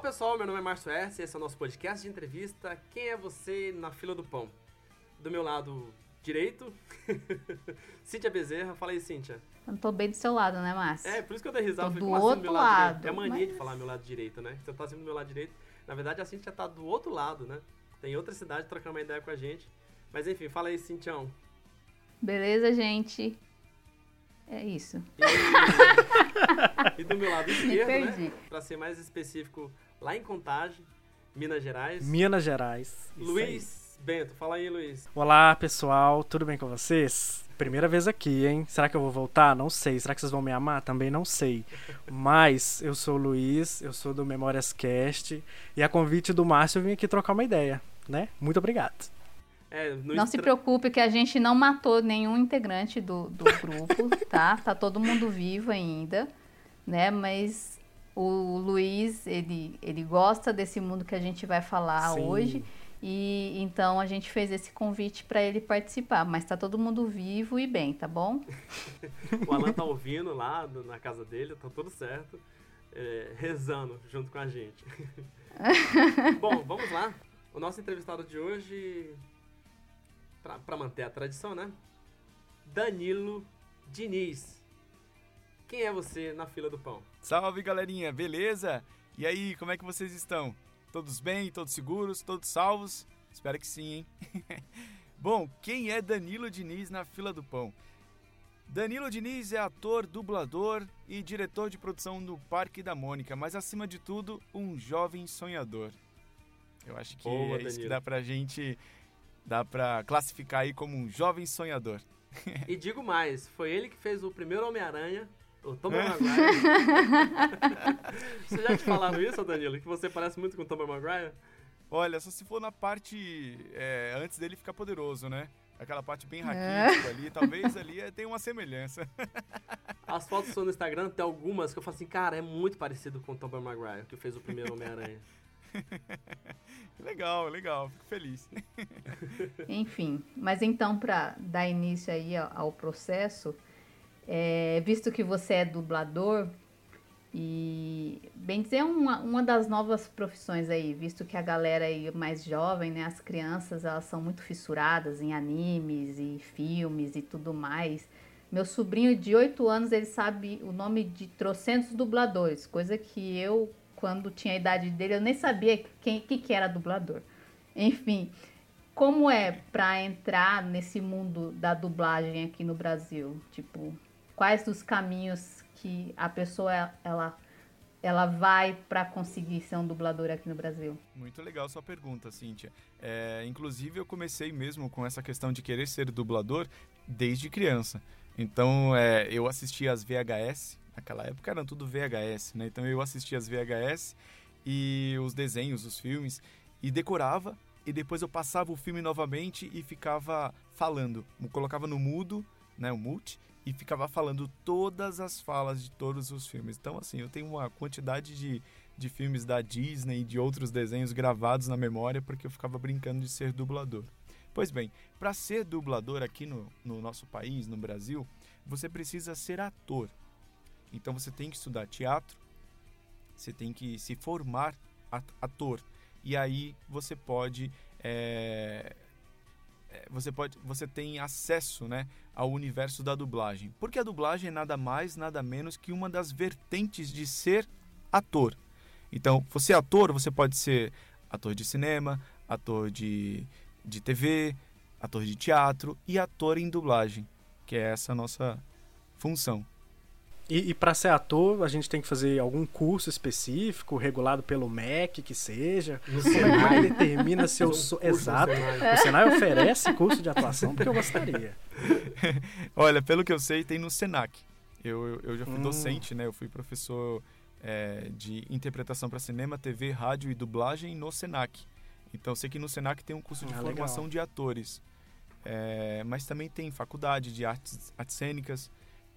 Olá pessoal, meu nome é Márcio S. Esse é o nosso podcast de entrevista. Quem é você na fila do pão? Do meu lado direito, Cíntia Bezerra. Fala aí, Cíntia. Eu tô bem do seu lado, né, Márcio? É, por isso que eu dei risada. Tô do outro do lado. Direito. É mania mas... de falar meu lado direito, né? Você tá sempre do meu lado direito. Na verdade, a Cíntia tá do outro lado, né? Tem outra cidade trocando uma ideia com a gente. Mas enfim, fala aí, Cintião. Beleza, gente? É isso. E, e do meu lado esquerdo, né? Pra ser mais específico, lá em Contagem, Minas Gerais. Minas Gerais. Luiz Bento, fala aí, Luiz. Olá, pessoal, tudo bem com vocês? Primeira vez aqui, hein? Será que eu vou voltar? Não sei. Será que vocês vão me amar? Também não sei. Mas eu sou o Luiz, eu sou do Memórias Cast e a convite do Márcio eu vim aqui trocar uma ideia, né? Muito obrigado. É, não se preocupe que a gente não matou nenhum integrante do, do grupo, tá? Tá todo mundo vivo ainda, né? Mas o Luiz, ele, ele gosta desse mundo que a gente vai falar Sim. hoje. E então a gente fez esse convite para ele participar, mas tá todo mundo vivo e bem, tá bom? o Alan tá ouvindo lá na casa dele, tá tudo certo, é, rezando junto com a gente. bom, vamos lá. O nosso entrevistado de hoje para manter a tradição, né? Danilo Diniz. Quem é você na fila do pão? Salve, galerinha, beleza? E aí, como é que vocês estão? Todos bem, todos seguros, todos salvos? Espero que sim, hein? Bom, quem é Danilo Diniz na fila do pão? Danilo Diniz é ator, dublador e diretor de produção do Parque da Mônica, mas acima de tudo, um jovem sonhador. Eu acho que Boa, é isso Danilo. que dá pra gente dá para classificar aí como um jovem sonhador. E digo mais, foi ele que fez o primeiro Homem-Aranha, Tom é? Maguire. você já te falaram isso, Danilo? Que você parece muito com o Tom Maguire? Olha, só se for na parte é, antes dele ficar poderoso, né? Aquela parte bem raquítica é. ali, talvez ali é, tem uma semelhança. As fotos são no Instagram, tem algumas que eu falo assim, cara, é muito parecido com o Tom Maguire, que fez o primeiro Homem-Aranha. legal, legal, fico feliz. Enfim, mas então para dar início aí ao, processo, é, visto que você é dublador e bem dizer uma, uma das novas profissões aí, visto que a galera aí mais jovem, né, as crianças, elas são muito fissuradas em animes e filmes e tudo mais. Meu sobrinho de 8 anos, ele sabe o nome de trocentos dubladores, coisa que eu quando tinha a idade dele, eu nem sabia quem que, que era dublador. Enfim, como é para entrar nesse mundo da dublagem aqui no Brasil? Tipo, quais os caminhos que a pessoa ela ela vai para conseguir ser um dublador aqui no Brasil? Muito legal sua pergunta, Cíntia. É, inclusive, eu comecei mesmo com essa questão de querer ser dublador desde criança. Então, é, eu assistia as VHS Naquela época eram tudo VHS, né? Então eu assistia as VHS e os desenhos, os filmes, e decorava, e depois eu passava o filme novamente e ficava falando. Eu colocava no mudo, né, o mute, e ficava falando todas as falas de todos os filmes. Então, assim, eu tenho uma quantidade de, de filmes da Disney e de outros desenhos gravados na memória porque eu ficava brincando de ser dublador. Pois bem, para ser dublador aqui no, no nosso país, no Brasil, você precisa ser ator. Então você tem que estudar teatro, você tem que se formar ator. E aí você pode. É, você pode. Você tem acesso né, ao universo da dublagem. Porque a dublagem é nada mais, nada menos que uma das vertentes de ser ator. Então, você é ator, você pode ser ator de cinema, ator de, de TV, ator de teatro e ator em dublagem, que é essa nossa função. E, e para ser ator, a gente tem que fazer algum curso específico, regulado pelo MEC, que seja. No Como Senai. é que ele determina se eu sou. Exato. O Senai oferece curso de atuação porque eu gostaria. Olha, pelo que eu sei, tem no Senac. Eu, eu, eu já fui hum. docente, né? Eu fui professor é, de interpretação para cinema, TV, rádio e dublagem no Senac. Então, sei que no Senac tem um curso de ah, formação legal. de atores. É, mas também tem faculdade de artes, artes cênicas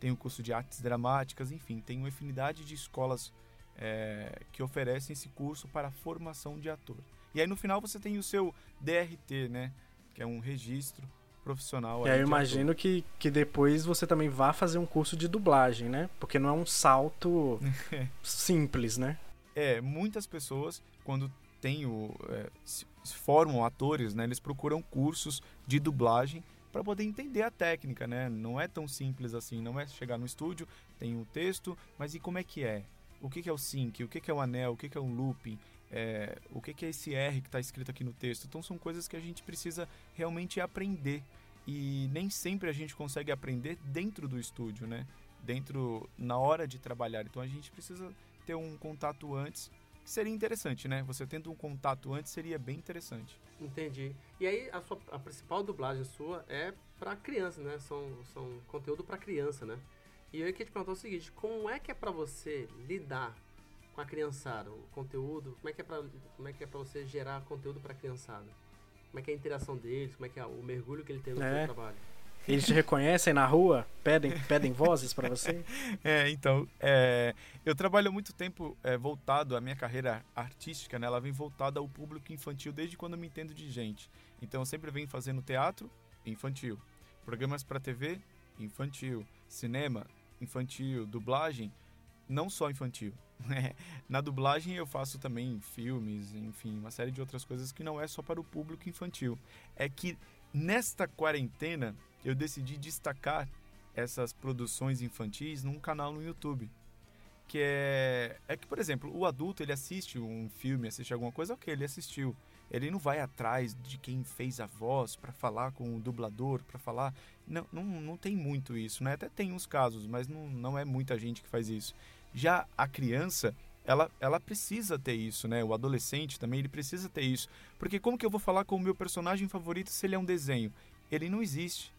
tem o curso de artes dramáticas, enfim, tem uma infinidade de escolas é, que oferecem esse curso para a formação de ator. E aí no final você tem o seu DRT, né? Que é um registro profissional. E aí eu imagino que, que depois você também vá fazer um curso de dublagem, né? Porque não é um salto simples, né? É, muitas pessoas, quando tem o, é, se formam atores, né, eles procuram cursos de dublagem para poder entender a técnica, né? Não é tão simples assim, não é chegar no estúdio, tem um texto, mas e como é que é? O que, que é o sync? O que, que é o anel? O que, que é um looping? É, o que, que é esse R que está escrito aqui no texto? Então são coisas que a gente precisa realmente aprender e nem sempre a gente consegue aprender dentro do estúdio, né? Dentro na hora de trabalhar. Então a gente precisa ter um contato antes, que seria interessante, né? Você tendo um contato antes seria bem interessante. Entendi. E aí a, sua, a principal dublagem sua é para criança, né? São, são conteúdo para criança, né? E eu queria te perguntar o seguinte, como é que é para você lidar com a criançada, o conteúdo, como é que é para como é que é para você gerar conteúdo para criançada? Como é que é a interação deles, como é que é o mergulho que ele tem no é. seu trabalho? Eles te reconhecem na rua? Pedem, pedem vozes para você? É, então, é, eu trabalho muito tempo é, voltado, a minha carreira artística, né, ela vem voltada ao público infantil desde quando eu me entendo de gente. Então, eu sempre venho fazendo teatro infantil, programas para TV infantil, cinema infantil, dublagem não só infantil. Né? Na dublagem eu faço também filmes, enfim, uma série de outras coisas que não é só para o público infantil. É que nesta quarentena eu decidi destacar essas produções infantis num canal no YouTube. Que é. É que, por exemplo, o adulto ele assiste um filme, assiste alguma coisa, ok, ele assistiu. Ele não vai atrás de quem fez a voz para falar com o dublador, para falar. Não, não, não tem muito isso, né? Até tem uns casos, mas não, não é muita gente que faz isso. Já a criança, ela, ela precisa ter isso, né? O adolescente também, ele precisa ter isso. Porque como que eu vou falar com o meu personagem favorito se ele é um desenho? Ele não existe,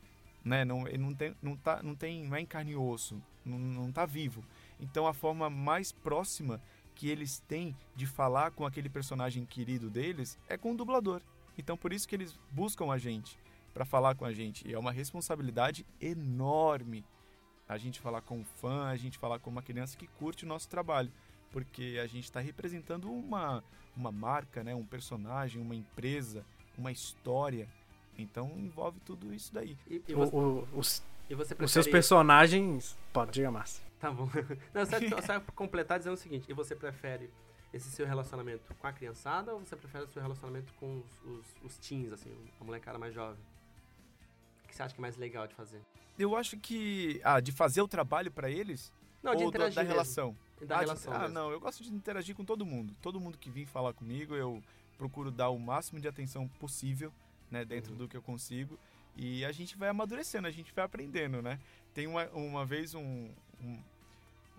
né? Não, ele não tem, não tá, não tem, não é em carne e osso, não, não tá vivo. Então a forma mais próxima que eles têm de falar com aquele personagem querido deles é com o dublador. Então por isso que eles buscam a gente para falar com a gente. E é uma responsabilidade enorme a gente falar com um fã, a gente falar com uma criança que curte o nosso trabalho, porque a gente está representando uma, uma marca, né, um personagem, uma empresa, uma história. Então envolve tudo isso daí. E, e você, o, o, os, e você prefere... os seus personagens. Pode, diga, Márcio. Tá bom. Não, só, só completar dizendo o seguinte: e você prefere esse seu relacionamento com a criançada ou você prefere o seu relacionamento com os, os, os teens, assim, a molecada mais jovem? O que você acha que é mais legal de fazer? Eu acho que. Ah, de fazer o trabalho para eles? Não, de interagir. Da, da relação. Da ah, relação. De, ah, não, eu gosto de interagir com todo mundo. Todo mundo que vem falar comigo, eu procuro dar o máximo de atenção possível, né, dentro uhum. do que eu consigo. E a gente vai amadurecendo, a gente vai aprendendo, né? Tem uma, uma vez um, um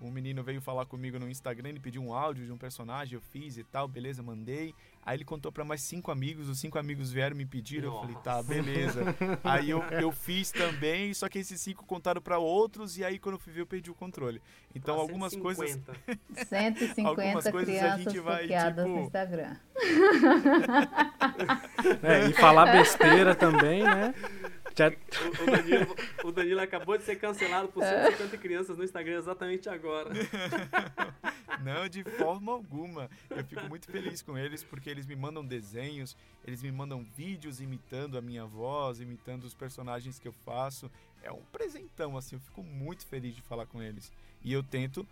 um menino veio falar comigo no Instagram, ele pediu um áudio de um personagem, eu fiz e tal, beleza, mandei. Aí ele contou para mais cinco amigos, os cinco amigos vieram me pedir, eu falei, tá, beleza. aí eu, eu fiz também, só que esses cinco contaram para outros, e aí quando eu fui ver, eu perdi o controle. Então, algumas 150. coisas. 150 algumas coisas crianças a gente vai, tipo... no Instagram. é, e falar besteira também, né? Já... O, o, Danilo, o, Danilo, acabou de ser cancelado por 150 crianças no Instagram exatamente agora. Não, de forma alguma. Eu fico muito feliz com eles porque eles me mandam desenhos, eles me mandam vídeos imitando a minha voz, imitando os personagens que eu faço. É um presentão, assim, eu fico muito feliz de falar com eles. E eu tento,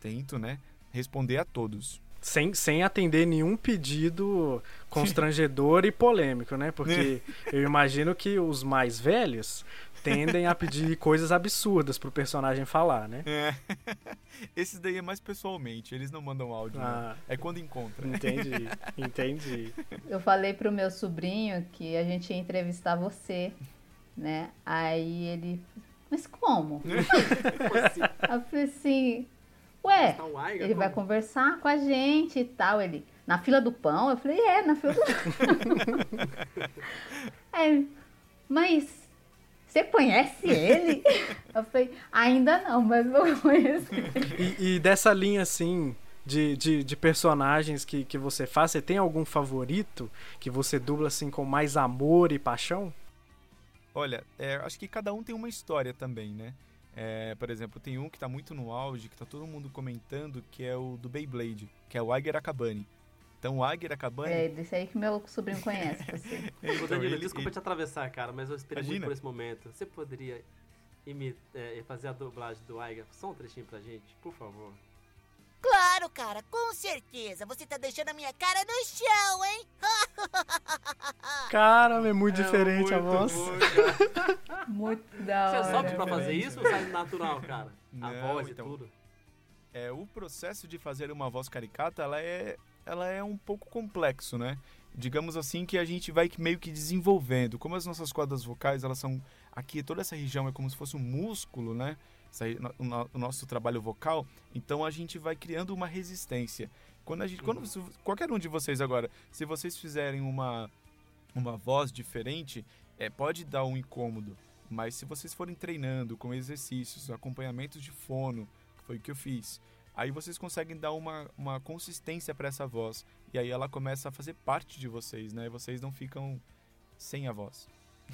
tento, né, responder a todos sem, sem atender nenhum pedido constrangedor e polêmico, né? Porque eu imagino que os mais velhos tendem a pedir coisas absurdas pro personagem falar, né? É. Esses daí é mais pessoalmente, eles não mandam áudio, ah, É quando encontra. Entendi, entendi. Eu falei pro meu sobrinho que a gente ia entrevistar você, né? Aí ele, mas como? Eu falei assim, Ué, ele vai conversar com a gente e tal. Ele, na fila do pão? Eu falei, é, na fila do pão. é, mas você conhece ele? Eu falei, ainda não, mas vou conhecer. E, e dessa linha assim. De, de, de, personagens que, que você faz, você tem algum favorito que você dubla assim com mais amor e paixão? Olha, é, acho que cada um tem uma história também, né? É, por exemplo, tem um que está muito no auge, que está todo mundo comentando, que é o do Beyblade, que é o Aiger Akabane. Então, o Aiger Akabane... É, desse aí que meu sobrinho conhece. então, Danilo, ele, desculpa ele... te atravessar, cara, mas eu esperei Imagina. muito por esse momento. Você poderia imita, é, fazer a dublagem do Aiger? Só um trechinho pra gente, por favor. Claro! Cara, com certeza. Você tá deixando a minha cara no chão, hein? Cara, é muito É diferente a muito voz. bom, cara. Muito da Você hora. sofre pra fazer isso ou sai natural, cara? A Não, voz então. e tudo. É, o processo de fazer uma voz caricata, ela é, ela é um pouco complexo, né? Digamos assim que a gente vai meio que desenvolvendo. Como as nossas cordas vocais, elas são... Aqui, toda essa região é como se fosse um músculo, né? O no- o nosso trabalho vocal. Então, a gente vai criando uma resistência. Quando a gente... Quando, se- qualquer um de vocês agora, se vocês fizerem uma, uma voz diferente, é, pode dar um incômodo. Mas se vocês forem treinando com exercícios, acompanhamentos de fono, que foi o que eu fiz, aí vocês conseguem dar uma, uma consistência para essa voz. E aí ela começa a fazer parte de vocês, né? E vocês não ficam sem a voz.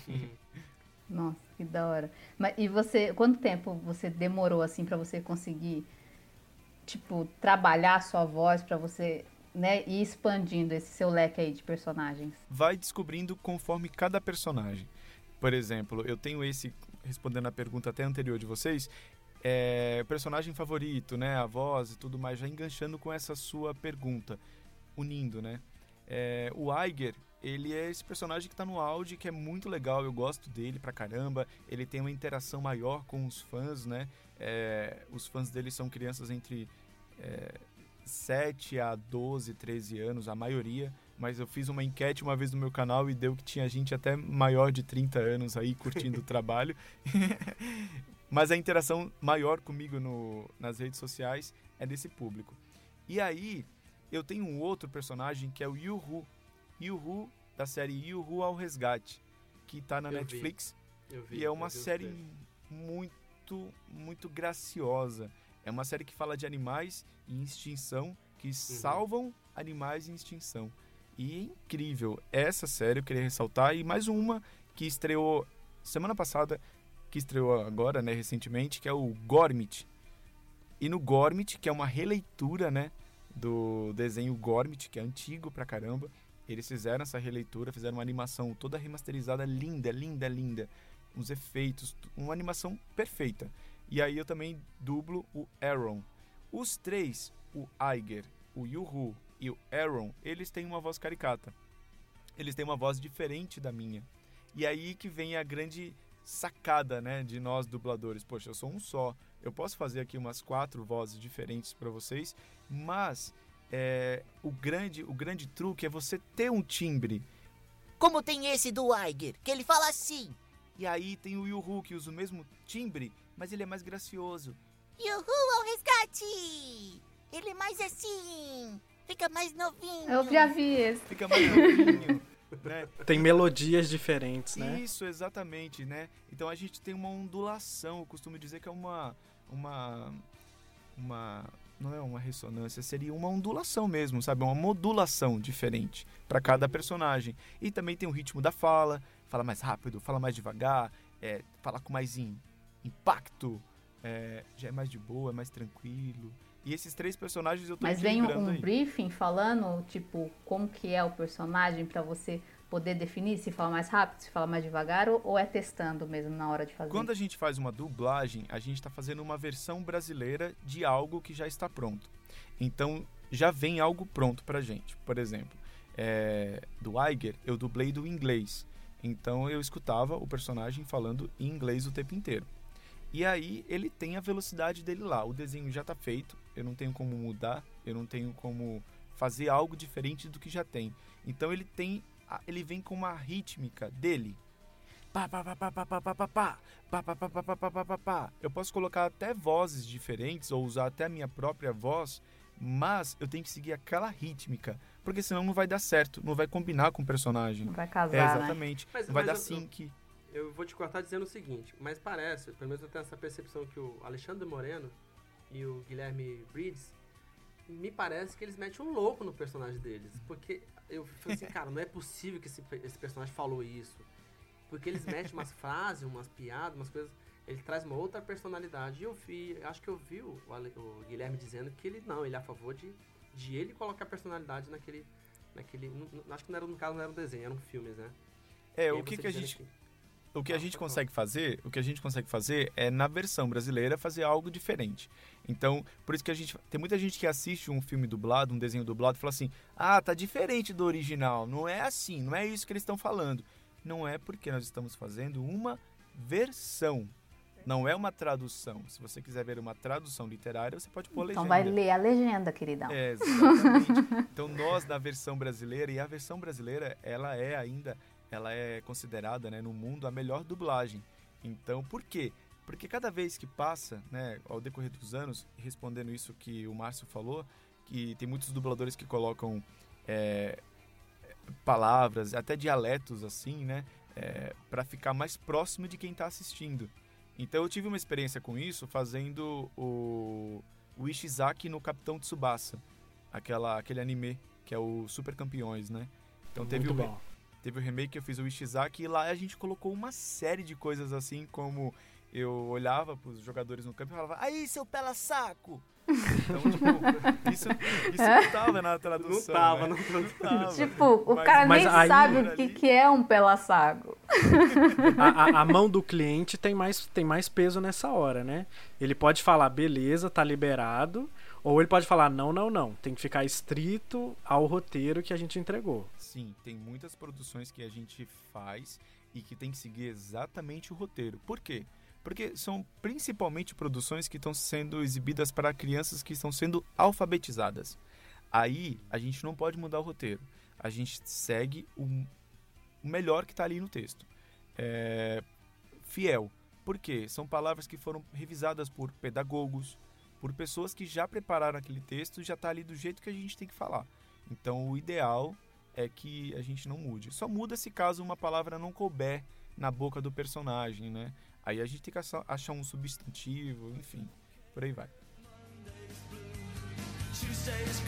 Uhum. Nossa, que da hora. Mas, e você, quanto tempo você demorou assim pra você conseguir, tipo, trabalhar a sua voz pra você, né, ir expandindo esse seu leque aí de personagens? vai descobrindo conforme cada personagem. Por exemplo, eu tenho esse, respondendo a pergunta até anterior de vocês, é, personagem favorito, né, a voz e tudo mais, já enganchando com essa sua pergunta, unindo, né. É, o Iger, ele é esse personagem que tá no áudio, que é muito legal, eu gosto dele pra caramba, ele tem uma interação maior com os fãs, né, é, os fãs dele são crianças entre é, 7 a 12, 13 anos, a maioria, mas eu fiz uma enquete uma vez no meu canal e deu que tinha gente até maior de 30 anos aí curtindo o trabalho. mas a interação maior comigo no, nas redes sociais é desse público. E aí, eu tenho um outro personagem que é o Yuhu. Yuhu, da série Yuhu ao Resgate, que tá na Eu vi. Netflix. Eu vi, E é uma vi série muito, muito graciosa. É uma série que fala de animais em extinção, que salvam animais em extinção. E é incrível. Essa série eu queria ressaltar. E mais uma que estreou semana passada, que estreou agora, né, recentemente, que é o Gormit. E no Gormit, que é uma releitura, né, do desenho Gormit, que é antigo pra caramba. Eles fizeram essa releitura, fizeram uma animação toda remasterizada, linda, linda, linda os efeitos, uma animação perfeita. E aí eu também dublo o Aaron. Os três, o Iger, o Yuhu e o Aaron, eles têm uma voz caricata. Eles têm uma voz diferente da minha. E aí que vem a grande sacada, né, de nós dubladores. Poxa, eu sou um só. Eu posso fazer aqui umas quatro vozes diferentes para vocês, mas é, o grande, o grande truque é você ter um timbre Como tem esse do Iger, que ele fala assim. E aí tem o Yuhu que usa o mesmo timbre, mas ele é mais gracioso. Yuhu ao resgate! Ele é mais assim, fica mais novinho. Eu já vi esse. Fica mais novinho, né? Tem melodias diferentes, né? Isso, exatamente, né? Então a gente tem uma ondulação, eu costumo dizer que é uma uma uma não é uma ressonância, seria uma ondulação mesmo, sabe? Uma modulação diferente para cada personagem. E também tem o ritmo da fala, fala mais rápido, fala mais devagar, é, fala com mais im- impacto, é, já é mais de boa, é mais tranquilo. E esses três personagens eu tô Mas vem um, um briefing falando, tipo, como que é o personagem pra você poder definir se fala mais rápido, se fala mais devagar, ou, ou é testando mesmo na hora de fazer? Quando a gente faz uma dublagem, a gente está fazendo uma versão brasileira de algo que já está pronto. Então, já vem algo pronto pra gente. Por exemplo, é, do Iger, eu dublei do inglês. Então, eu escutava o personagem falando em inglês o tempo inteiro. E aí, ele tem a velocidade dele lá. O desenho já está feito, eu não tenho como mudar, eu não tenho como fazer algo diferente do que já tem. Então, ele tem, ele vem com uma rítmica dele pá, pá, pá, pá, pá, pá, pá, pá, pá, pá, pá, pá, pá, pá, pá, pá, pá, pá. Eu posso colocar até vozes diferentes ou usar até a minha própria voz, mas eu tenho que seguir aquela rítmica, porque senão não vai dar certo, não vai combinar com o personagem. Não vai É, casar, né? exatamente. Mas- não vai mas dar eu- eu- sync. Eu vou te cortar dizendo o seguinte, mas parece, pelo menos eu tenho essa percepção que o Alexandre Moreno e o Guilherme Bridges, me parece que eles metem um louco no personagem deles. Porque eu falei assim, cara, não é possível que esse, esse personagem falou isso. Porque eles metem umas frases, umas piadas, umas coisas. Ele traz uma outra personalidade. E eu vi, acho que eu vi o, o Guilherme dizendo que ele não, ele é a favor de, de ele colocar personalidade naquele. naquele. acho que não era, no caso não era um desenho, eram filmes, né? É, E o que, que a gente. que- o que a gente consegue fazer, o que a gente consegue fazer é na versão brasileira fazer algo diferente. Então, por isso que a gente tem muita gente que assiste um filme dublado, um desenho dublado e fala assim: "Ah, tá diferente do original". Não é assim, não é isso que eles estão falando. Não é porque nós estamos fazendo uma versão. Não é uma tradução. Se você quiser ver uma tradução literária, você pode pôr Então legenda. vai ler a legenda, queridão. É, exatamente. então nós na versão brasileira e a versão brasileira ela é ainda ela é considerada né, no mundo a melhor dublagem. Então por quê? Porque cada vez que passa, né, ao decorrer dos anos, respondendo isso que o Márcio falou, que tem muitos dubladores que colocam é, palavras, até dialetos assim, né, é, para ficar mais próximo de quem está assistindo. Então eu tive uma experiência com isso fazendo o, o Ishizaki no Capitão Tsubasa, aquela, aquele anime que é o Super Campeões, né? Então teve Muito o, bom. Teve o remake que eu fiz o Ishizaki e lá a gente colocou uma série de coisas assim, como eu olhava pros jogadores no campo e falava, aí seu pela saco! Então, tipo, isso, isso não tava na tradução. Não tava, né? não tava. Tipo, o Mas- cara mas nem aí- sabe o que, que é um pelassago. A, a- a mão do cliente tem mais, tem mais peso nessa hora, né? Ele pode falar, beleza, tá liberado. Ou ele pode falar, não, não, não. Tem que ficar estrito ao roteiro que a gente entregou. Sim, tem muitas produções que a gente faz e que tem que seguir exatamente o roteiro. Por quê? Porque são principalmente produções que estão sendo exibidas para crianças que estão sendo alfabetizadas. Aí a gente não pode mudar o roteiro. A gente segue o, melhor que está ali no texto. É, fiel. Por quê? São palavras que foram revisadas por pedagogos, por pessoas que já prepararam aquele texto e já está ali do jeito que a gente tem que falar. Então o ideal é que a gente não mude. Só muda se caso uma palavra não couber na boca do personagem, né? Aí a gente tem que achar- um substantivo, enfim, por aí vai. Tuesday's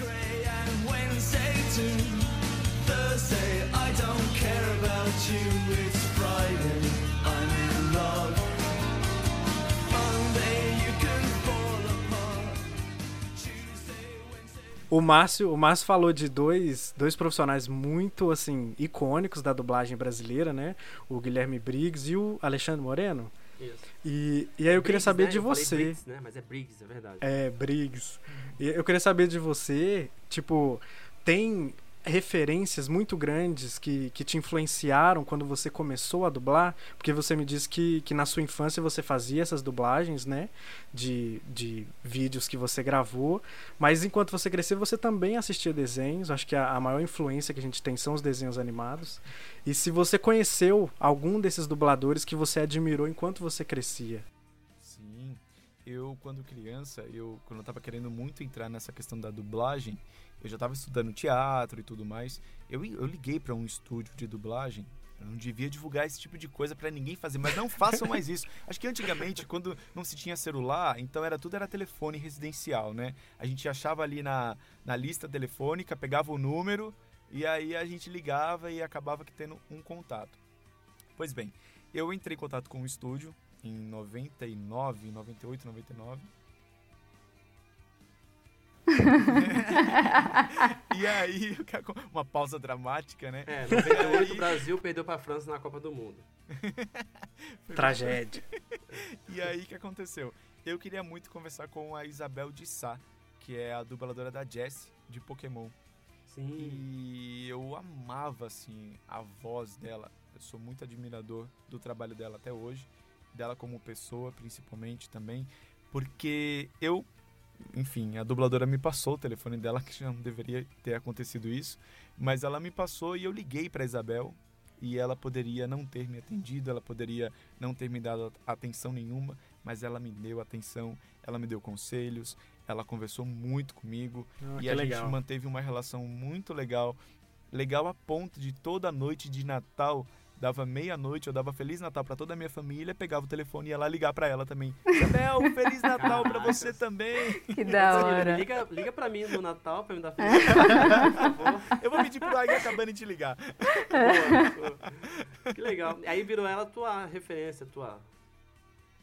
O Márcio, o Márcio falou de dois, dois profissionais muito assim icônicos da dublagem brasileira, né? O Guilherme Briggs e o Alexandre Moreno. Isso. E, e aí eu queria Briggs, saber né? de Eu você. Briggs, né? Mas é Briggs, é verdade. É, Briggs. E eu queria saber de você, tipo, tem referências muito grandes que, que te influenciaram quando você começou a dublar? Porque você me disse que, que na sua infância você fazia essas dublagens, né? De, de vídeos que você gravou. Mas enquanto você cresceu, você também assistia desenhos. Acho que a, a maior influência que a gente tem são os desenhos animados. E se você conheceu algum desses dubladores que você admirou enquanto você crescia? Sim, eu quando criança, eu quando eu tava querendo muito entrar nessa questão da dublagem, eu já tava estudando teatro e tudo mais. Eu, eu liguei para um estúdio de dublagem. Eu não devia divulgar esse tipo de coisa para ninguém fazer, mas não façam mais isso. Acho que antigamente, quando não se tinha celular, então era tudo era telefone residencial, né? A gente achava ali na, na lista telefônica, pegava o número e aí a gente ligava e acabava que tendo um contato. Pois bem, eu entrei em contato com o estúdio em 99, 98, 99. e aí, uma pausa dramática, né? É, 98 o Brasil perdeu pra França na Copa do Mundo. Tragédia. E aí, o que aconteceu? Eu queria muito conversar com a Isabel de Sá, que é a dubladora da Jessie de Pokémon. Sim. E eu amava, assim, a voz dela. Eu sou muito admirador do trabalho dela até hoje. Dela como pessoa, principalmente, também. Porque eu... Enfim, a dubladora me passou o telefone dela, que já não deveria ter acontecido isso. Mas ela me passou e eu liguei para Isabel. E ela poderia não ter me atendido, ela poderia não ter me dado atenção nenhuma. Mas ela me deu atenção, ela me deu conselhos, ela conversou muito comigo Ah, e a legal. gente manteve uma relação muito legal. Legal a ponto de toda noite de Natal, dava meia-noite, eu dava Feliz Natal pra toda a minha família, pegava o telefone e ia lá ligar pra ela também. Isabel, Feliz Natal pra você também. Que da hora. Liga, liga pra mim no Natal pra me dar feliz. por favor. Eu vou pedir pro Águia acabando de ligar. Boa, boa. Que legal. Aí virou ela tua referência, tua.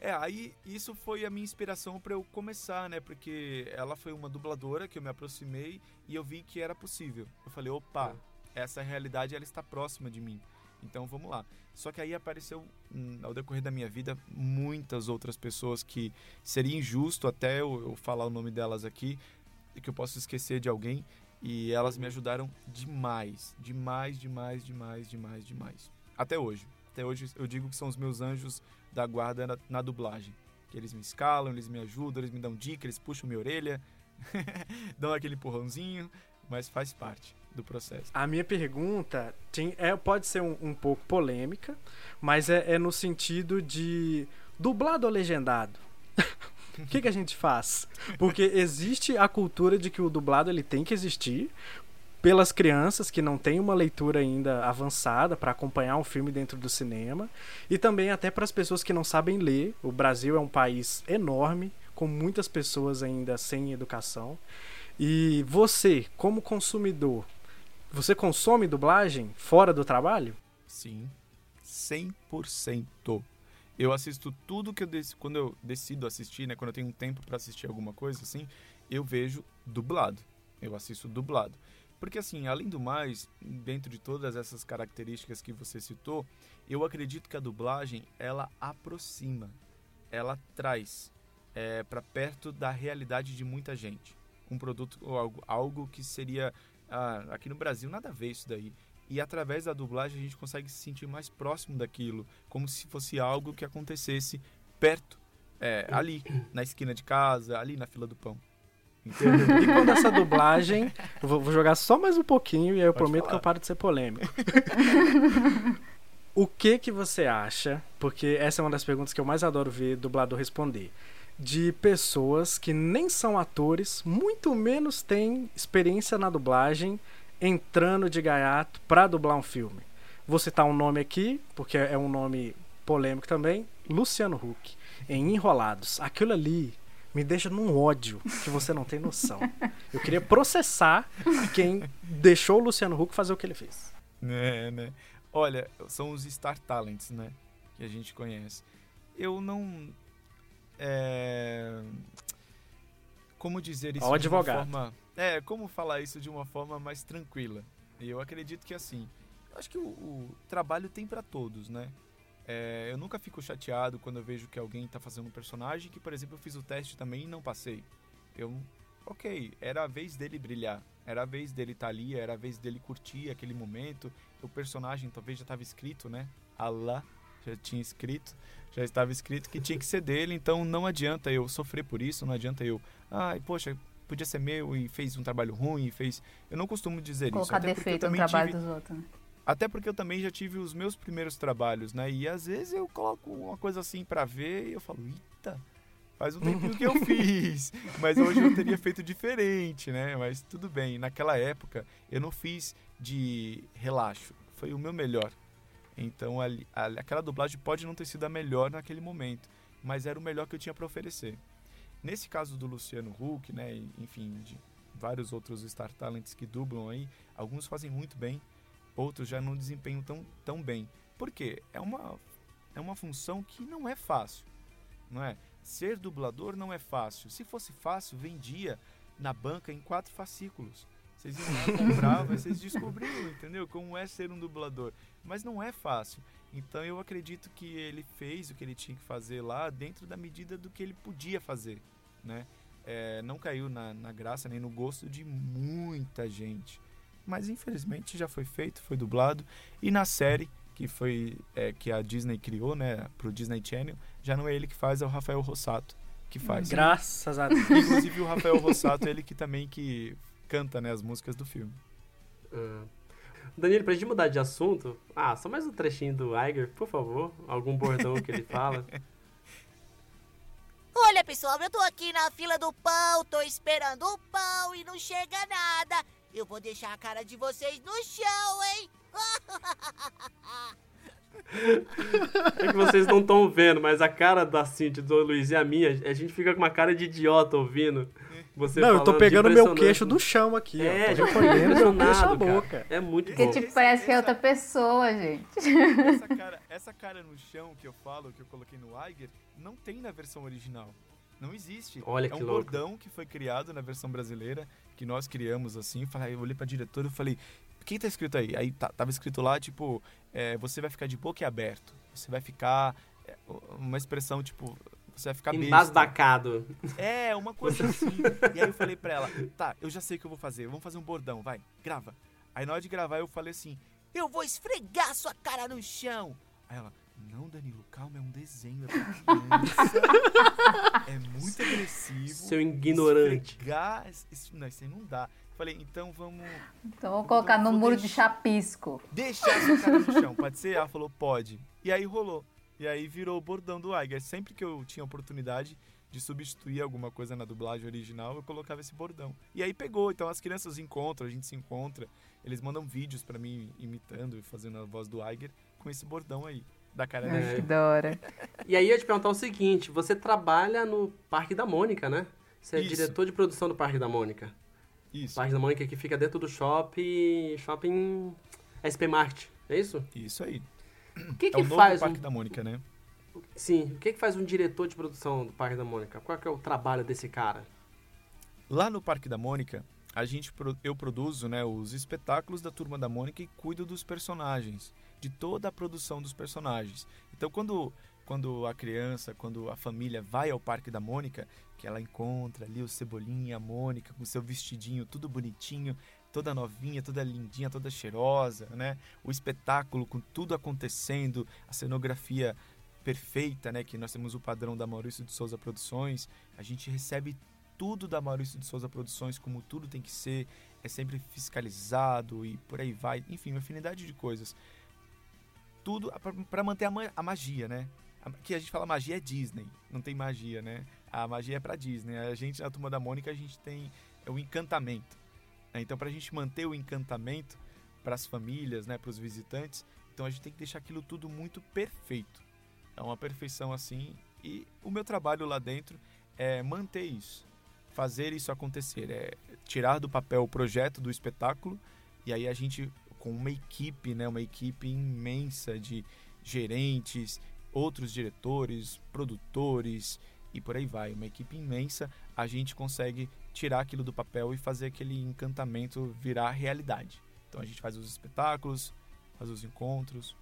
É, aí isso foi a minha inspiração pra eu começar, né? Porque ela foi uma dubladora que eu me aproximei e eu vi que era possível. Eu falei, opa, essa realidade ela está próxima de mim. Então vamos lá. Só que aí apareceu, hum, ao decorrer da minha vida, muitas outras pessoas que seria injusto até eu, eu falar o nome delas aqui, que eu posso esquecer de alguém, e elas me ajudaram demais, demais, demais, demais, demais, demais. Até hoje. Até hoje eu digo que são os meus anjos da guarda na, na dublagem. Que eles me escalam, eles me ajudam, eles me dão dicas, eles puxam minha orelha, dão aquele empurrãozinho, mas faz parte do processo. A minha pergunta tem, é, pode ser um, um pouco polêmica, mas é, é no sentido de dublado ou legendado. O que, que a gente faz? Porque existe a cultura de que o dublado ele tem que existir pelas crianças que não têm uma leitura ainda avançada para acompanhar um filme dentro do cinema e também até para as pessoas que não sabem ler. O Brasil é um país enorme com muitas pessoas ainda sem educação. E você, como consumidor, você consome dublagem fora do trabalho? Sim, 100%. Eu assisto tudo que eu dec... quando eu decido assistir, né, quando eu tenho um tempo para assistir alguma coisa assim, eu vejo dublado. Eu assisto dublado. Porque assim, além do mais, dentro de todas essas características que você citou, eu acredito que a dublagem ela aproxima, ela traz é, para perto da realidade de muita gente. Um produto ou algo, algo que seria ah, aqui no Brasil nada a ver isso daí. E através da dublagem a gente consegue se sentir mais próximo daquilo, como se fosse algo que acontecesse perto, é, ali, na esquina de casa, ali na fila do pão. Entendeu? E quando essa dublagem. Eu vou, vou jogar só mais um pouquinho e aí eu Pode prometo falar. que eu paro de ser polêmico. o que que você acha? Porque essa é uma das perguntas que eu mais adoro ver dublador responder. De pessoas que nem são atores, muito menos têm experiência na dublagem, entrando de gaiato pra dublar um filme. Vou citar um nome aqui, porque é um nome polêmico também: Luciano Huck, em Enrolados. Aquilo ali me deixa num ódio que você não tem noção. Eu queria processar quem deixou o Luciano Huck fazer o que ele fez. né, né? Olha, são os Star Talents, né? Que a gente conhece. Eu não. É... Como dizer isso Ó, de uma advogado. forma. É, como falar isso de uma forma mais tranquila? E eu acredito que assim. Eu acho que o, o trabalho tem pra todos, né? É, eu nunca fico chateado quando eu vejo que alguém tá fazendo um personagem que, por exemplo, eu fiz o teste também e não passei. Eu. Ok, era a vez dele brilhar. Era a vez dele estar ali, era a vez dele curtir aquele momento. O personagem talvez já estava escrito, né? Allah já tinha escrito, já estava escrito que tinha que ser dele, então não adianta eu sofrer por isso, não adianta eu, ai, poxa, podia ser meu e fez um trabalho ruim, e fez. Eu não costumo dizer isso. Colocar porque eu defeito no trabalho tive- dos outros. né? até porque eu também já tive os meus primeiros trabalhos, né? E às vezes eu coloco uma coisa assim pra ver e eu falo, eita, faz um tempinho que eu fiz. Mas hoje eu teria feito diferente, né? Mas tudo bem. Naquela época eu não fiz de relaxo. Foi o meu melhor. Então ali, ali- aquela dublagem pode não ter sido a melhor naquele momento, mas era o melhor que eu tinha pra oferecer. Nesse caso do Luciano Huck, né? e, Enfim, de vários outros Star Talents que dublam aí, alguns fazem muito bem, outros já não desempenham tão, tão bem. Por quê? É uma, é uma função que não é fácil, não é? Ser dublador não é fácil. Se fosse fácil, vendia na banca em quatro fascículos. Vocês iam lá, compravam, vocês descobriam, entendeu? Como é ser um dublador. Mas não é fácil. Então eu acredito que ele fez o que ele tinha que fazer lá dentro da medida do que ele podia fazer, né? É, não caiu na, na graça nem no gosto de muita gente mas infelizmente já foi feito, foi dublado. E na série que foi é, que a Disney criou, né, pro Disney Channel, já não é ele que faz, é o Rafael Rossato que faz. Graças a Deus. Inclusive o Rafael Rossato, ele que também que canta, né, as músicas do filme. Ah. Danilo, pra gente mudar de assunto, ah, só mais um trechinho do Iger, por favor. Algum bordão que ele fala. Olha, pessoal, eu tô aqui na fila do pão, tô esperando o pão e não chega nada. Eu vou deixar a cara de vocês no chão, hein? É que vocês não estão vendo, mas a cara da Cintia, do Luiz e a minha, a gente fica com uma cara de idiota ouvindo. Você Não, eu tô pegando meu queixo do chão aqui, É, ó. já Tô foi recolhendo meu queixo cara. boca. É muito Porque bom. tipo, parece que é outra pessoa, gente. Essa cara, essa cara no chão que eu falo, que eu coloquei no Iger, não tem na versão original. Não existe. Olha é que um louco. bordão que foi criado na versão brasileira, que nós criamos assim. Falei, eu olhei pra diretora e falei, que tá escrito aí? Aí tá- tava escrito lá, tipo, é, você vai ficar de boca aberto. Você vai ficar. é, uma expressão, tipo, você vai ficar besta. Embasbacado. É, uma coisa assim. E aí eu falei pra ela, tá, eu já sei o que eu vou fazer. Vamos fazer um bordão, vai, grava. Aí na hora de gravar eu falei assim, Eu vou esfregar sua cara no chão. Aí ela, não, Danilo, calma, é um desenho, é pra criança. é muito agressivo. Seu ignorante. Esfregar, isso, não, isso aí não dá. Falei, então vamos Então vou colocar no Vou muro de deixar- chapisco. deixar sua cara no chão, pode ser? Ela falou, pode. E aí rolou. E aí virou o bordão do Aiger. Sempre que eu tinha oportunidade de substituir alguma coisa na dublagem original, eu colocava esse bordão. E aí pegou. Então as crianças encontram, a gente se encontra. Eles mandam vídeos pra mim imitando e fazendo a voz do Aiger com esse bordão aí. Da cara. Ai, dele. que da hora. E aí eu ia te perguntar o seguinte: você trabalha no Parque da Mônica, né? Você é Isso. diretor de produção do Parque da Mônica. Isso, Parque da Mônica que fica dentro do shopping. Shopping SP Market, é isso? isso aí. O que, É que o novo faz Parque um, da Mônica, né? Sim, o que, que faz um diretor de produção do Parque da Mônica? Qual que é o trabalho desse cara? Lá no Parque da Mônica, a gente eu produzo, né, os espetáculos da Turma da Mônica e cuido dos personagens, de toda a produção dos personagens. Então, quando quando a criança, quando a família vai ao Parque da Mônica, que ela encontra ali o Cebolinha, a Mônica com seu vestidinho tudo bonitinho, toda novinha, toda lindinha, toda cheirosa, né? O espetáculo com tudo acontecendo, a cenografia perfeita, né? Que nós temos o padrão da Maurício de Souza Produções. A gente recebe tudo da Maurício de Souza Produções, como tudo tem que ser, é sempre fiscalizado e por aí vai. Enfim, uma infinidade de coisas. Tudo para manter a, a magia, né? Que a gente fala magia é Disney, não tem magia, né? A magia é para Disney. A gente, na Turma da Mônica, a gente tem é o encantamento. Né? Então, para a gente manter o encantamento para as famílias, né, para os visitantes, então a gente tem que deixar aquilo tudo muito perfeito. É uma perfeição assim. E o meu trabalho lá dentro é manter isso, fazer isso acontecer, é tirar do papel o projeto do espetáculo e aí a gente com uma equipe, né, uma equipe imensa de gerentes, outros diretores, produtores e por aí vai, uma equipe imensa, a gente consegue tirar aquilo do papel e fazer aquele encantamento virar realidade. Então a gente faz os espetáculos, faz os encontros.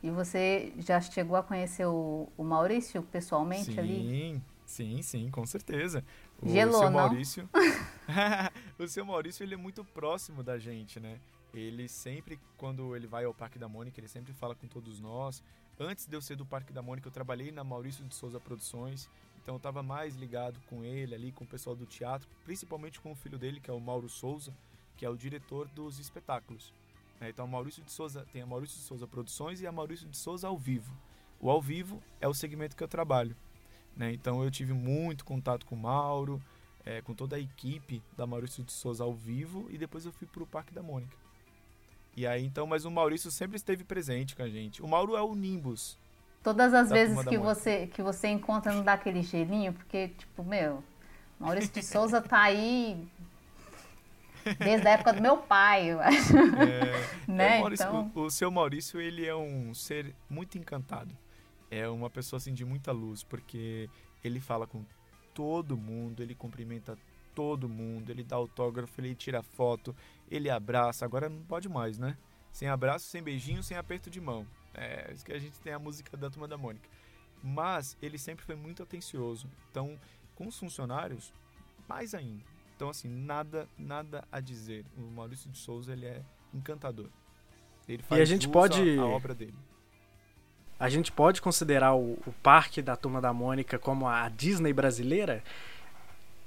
E você já chegou a conhecer o, o Maurício pessoalmente sim, ali? Sim, sim, com certeza. O Gelou, seu não? Maurício. o seu Maurício, ele é muito próximo da gente, né? Ele sempre, quando ele vai ao Parque da Mônica, ele sempre fala com todos nós. Antes de eu ser do Parque da Mônica, eu trabalhei na Maurício de Souza Produções. Então eu estava mais ligado com ele ali, com o pessoal do teatro, principalmente com o filho dele, que é o Mauro Souza, que é o diretor dos espetáculos. né? Então Maurício de Souza tem a Maurício de Souza Produções e a Maurício de Souza ao vivo. O ao vivo é o segmento que eu trabalho. né? Então eu tive muito contato com o Mauro, eh, com toda a equipe da Maurício de Souza ao vivo e depois eu fui para o Parque da Mônica. E aí então, mas o Maurício sempre esteve presente com a gente. O Mauro é o Nimbus. Todas as Da vezes que você, que você encontra não dá aquele gelinho, porque, tipo, meu, Maurício de Souza tá aí desde a época do meu pai, eu acho. É, Né, é, Maurício- então- o, o seu Maurício, ele é um ser muito encantado. É uma pessoa assim de muita luz, porque ele fala com todo mundo, ele cumprimenta todo mundo, ele dá autógrafo, ele tira foto, ele abraça. Agora não pode mais, né? Sem abraço, sem beijinho, sem aperto de mão. É isso que a gente tem a música da Turma da Mônica. Mas ele sempre foi muito atencioso. Então, com os funcionários, mais ainda. Então, assim, nada, nada a dizer. O Maurício de Souza, ele é encantador. Ele faz a gente pode- à obra dele. A gente pode considerar o, o parque da Turma da Mônica como a Disney brasileira?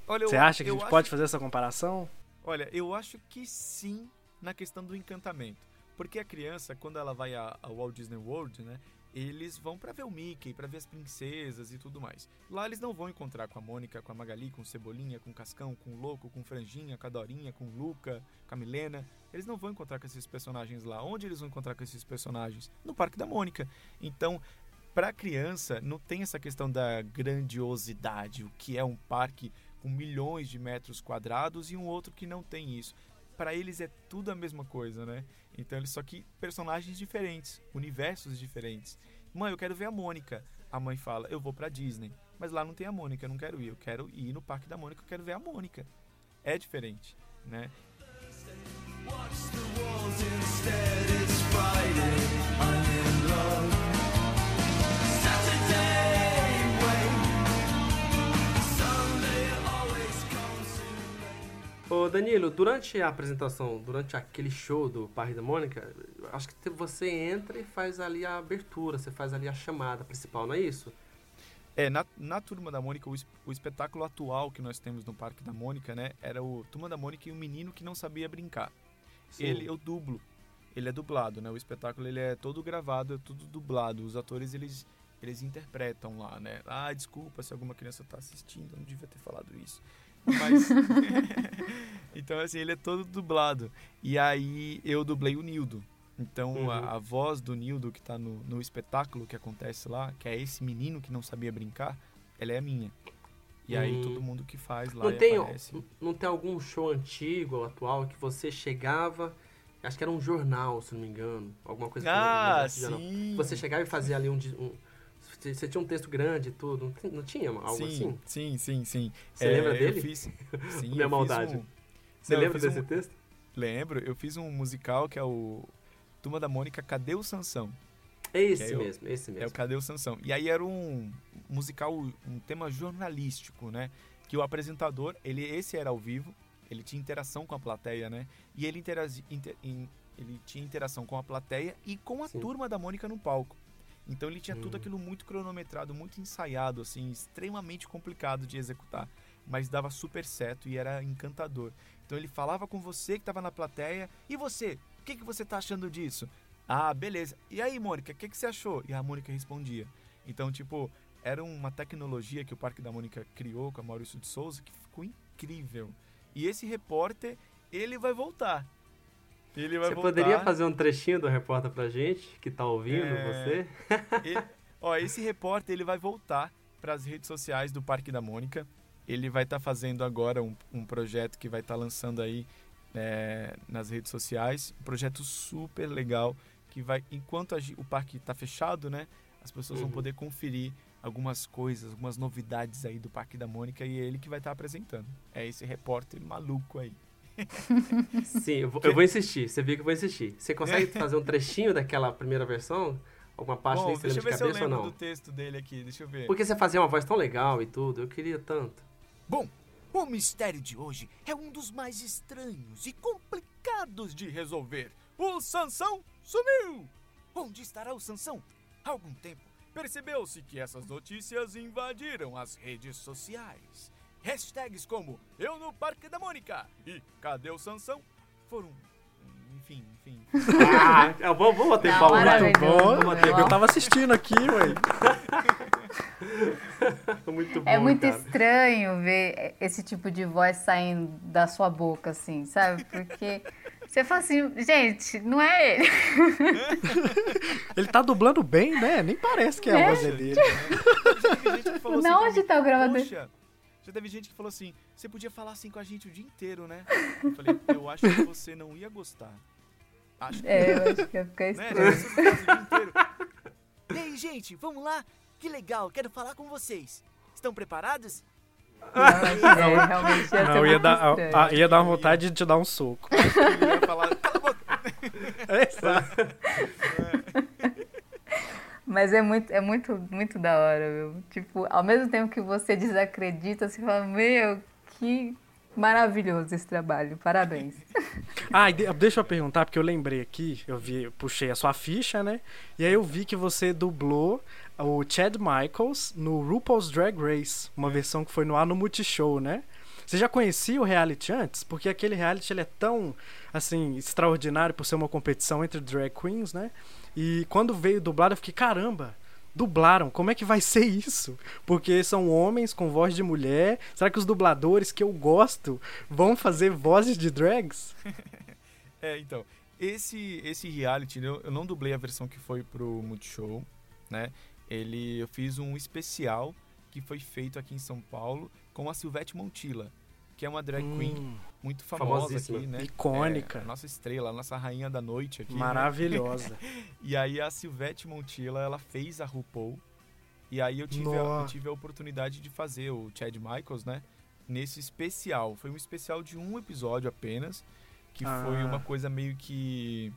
Olha, eu- Você acha que a eu gente acho- pode fazer essa comparação? Olha, eu acho que sim na questão do encantamento. Porque a criança, quando ela vai a- ao Walt Disney World, né? Eles vão pra ver o Mickey, pra ver as princesas e tudo mais. Lá eles não vão encontrar com a Mônica, com a Magali, com Cebolinha, com o Cascão, com o Louco, com o Franjinha, com a Dorinha, com o Luca, com a Milena. Eles não vão encontrar com esses personagens lá. Onde eles vão encontrar com esses personagens? No Parque da Mônica. Então, pra criança, não tem essa questão da grandiosidade, o que é um parque com milhões de metros quadrados e um outro que não tem isso. Para eles é tudo a mesma coisa, né? Então eles só que personagens diferentes, universos diferentes. Mãe, eu quero ver a Mônica. A mãe fala, eu vou pra Disney. Mas lá não tem a Mônica, eu não quero ir. Eu quero ir no Parque da Mônica, eu quero ver a Mônica. É diferente, né? Watch the walls instead, it's Friday. In Danilo, durante a apresentação, durante aquele show do Parque da Mônica, acho que você entra e faz ali a abertura, você faz ali a chamada principal, não é isso? É, na, na Turma da Mônica, o, o espetáculo atual que nós temos no Parque da Mônica, né? Era o Turma da Mônica e o menino que não sabia brincar. Sim. Ele eu dublo. Ele é dublado, né? O espetáculo ele é todo gravado, é tudo dublado. Os atores eles eles interpretam lá, né? Ah, desculpa se alguma criança tá assistindo, eu não devia ter falado isso. Mas então assim, ele é todo dublado. E aí eu dublei o Nildo. Então Uhum. a, a voz do Nildo que tá no, no espetáculo que acontece lá, que é esse menino que não sabia brincar, ela é a minha. E aí Hum. todo mundo que faz lá Não tem, aparece. não tem algum show antigo ou atual que você chegava, acho que era um jornal, se não me engano, alguma coisa que Ah, jornal. sim. Você chegava e fazia ali um, um- você tinha um texto grande e tudo, não, tinha algo sim, assim? Sim, sim, sim. Você É, lembra eu dele? fiz- sim, eu Minha fiz maldade. um- Você Não, eu lembra desse um- texto? lembro, eu fiz um musical que é o Turma da Mônica, Cadê o Sansão? Esse é o- mesmo, esse É o mesmo. Cadê o Sansão? E aí era um musical, um tema jornalístico, né? Que o apresentador, ele esse era ao vivo, ele tinha interação com a plateia, né? E ele, interagi, inter- in- ele tinha interação com a plateia e com a Sim. turma da Mônica no palco. Então ele tinha tudo Hum. aquilo muito cronometrado, muito ensaiado, assim, extremamente complicado de executar. Mas dava super certo e era encantador. Então ele falava com você que estava na plateia. E você? O que, que você tá achando disso? Ah, beleza. E aí, Mônica, o que, que você achou? E a Mônica respondia. Então, tipo, era uma tecnologia que o Parque da Mônica criou com a Maurício de Souza que ficou incrível. E esse repórter, ele vai voltar. Ele vai Você voltar. poderia fazer um trechinho do repórter pra gente, que tá ouvindo É. você? E- ó, esse repórter ele vai voltar para as redes sociais do Parque da Mônica. Ele vai estar fazendo agora um, um projeto que vai estar lançando aí é, nas redes sociais. Um projeto super legal que vai, enquanto a o parque está fechado, né? As pessoas vão Uhum. poder conferir algumas coisas, algumas novidades aí do Parque da Mônica e é ele que vai estar apresentando. É esse repórter maluco aí. Sim, eu vou, eu vou insistir. Você viu que eu vou insistir. Você consegue fazer um trechinho daquela primeira versão? Alguma parte Bom, deixa eu ver de se eu cabeça ou lembro não? do texto dele aqui. Deixa eu ver. Porque você fazia uma voz tão legal e tudo, eu queria tanto. Bom, o mistério de hoje é um dos mais estranhos e complicados de resolver. O Sansão sumiu! Onde estará o Sansão? Há algum tempo Percebeu-se que essas notícias invadiram as redes sociais. Hashtags como Eu no Parque da Mônica e Cadê o Sansão foram. Enfim, enfim. Ah, eu vou, vou bater Não, palma. Muito bom. Eu tava assistindo aqui, ué. Muito bom, É muito cara. estranho ver esse tipo de voz saindo da sua boca, assim, sabe? Porque você fala assim, gente, não é ele. Ele tá dublando bem, né? Nem parece que é a É. voz dele. Falou Na assim onde tá o gravador? Poxa, já teve gente que falou assim: você podia falar assim com a gente o dia inteiro, né? Eu falei: eu acho que você não ia gostar. Acho que É, eu acho que ia ficar né? estranho. Inteiro. E aí, gente, vamos lá? Que legal, quero falar com vocês. Estão preparados? Não, é, realmente ia Não, ia dar, a- a- ia dar uma vontade de te dar um soco. Ele ia falar: cala a boca. Exato. Mas é muito, é muito, muito da hora, meu. Tipo, ao mesmo tempo que você desacredita, você fala, meu, que maravilhoso esse trabalho, parabéns. Ah, de- deixa eu perguntar, porque eu lembrei aqui, eu vi, eu puxei a sua ficha, né? E aí eu vi que você dublou o Chad Michaels no RuPaul's Drag Race, uma versão que foi no ar no Multishow, né? Você já conhecia o reality antes? Porque aquele reality ele é tão, assim, extraordinário por ser uma competição entre drag queens, né? E quando veio dublado eu fiquei, caramba, dublaram, como é que vai ser isso? Porque são homens com voz de mulher. Será que os dubladores que eu gosto vão fazer vozes de drags? É, então, esse esse reality, eu, eu não dublei a versão que foi pro Multishow, né? Ele, eu fiz um especial que foi feito aqui em São Paulo com a Silvete Montilla, que é uma drag queen Hum, muito famosa aqui, né? Icônica. É, nossa estrela, a nossa rainha da noite aqui. né? maravilhosa. E aí a Silvete Montilla, ela fez a RuPaul. E aí eu tive, a, eu tive a oportunidade de fazer o Chad Michaels, né? Nesse especial. Foi um especial de um episódio apenas. Que foi Ah. uma coisa meio que.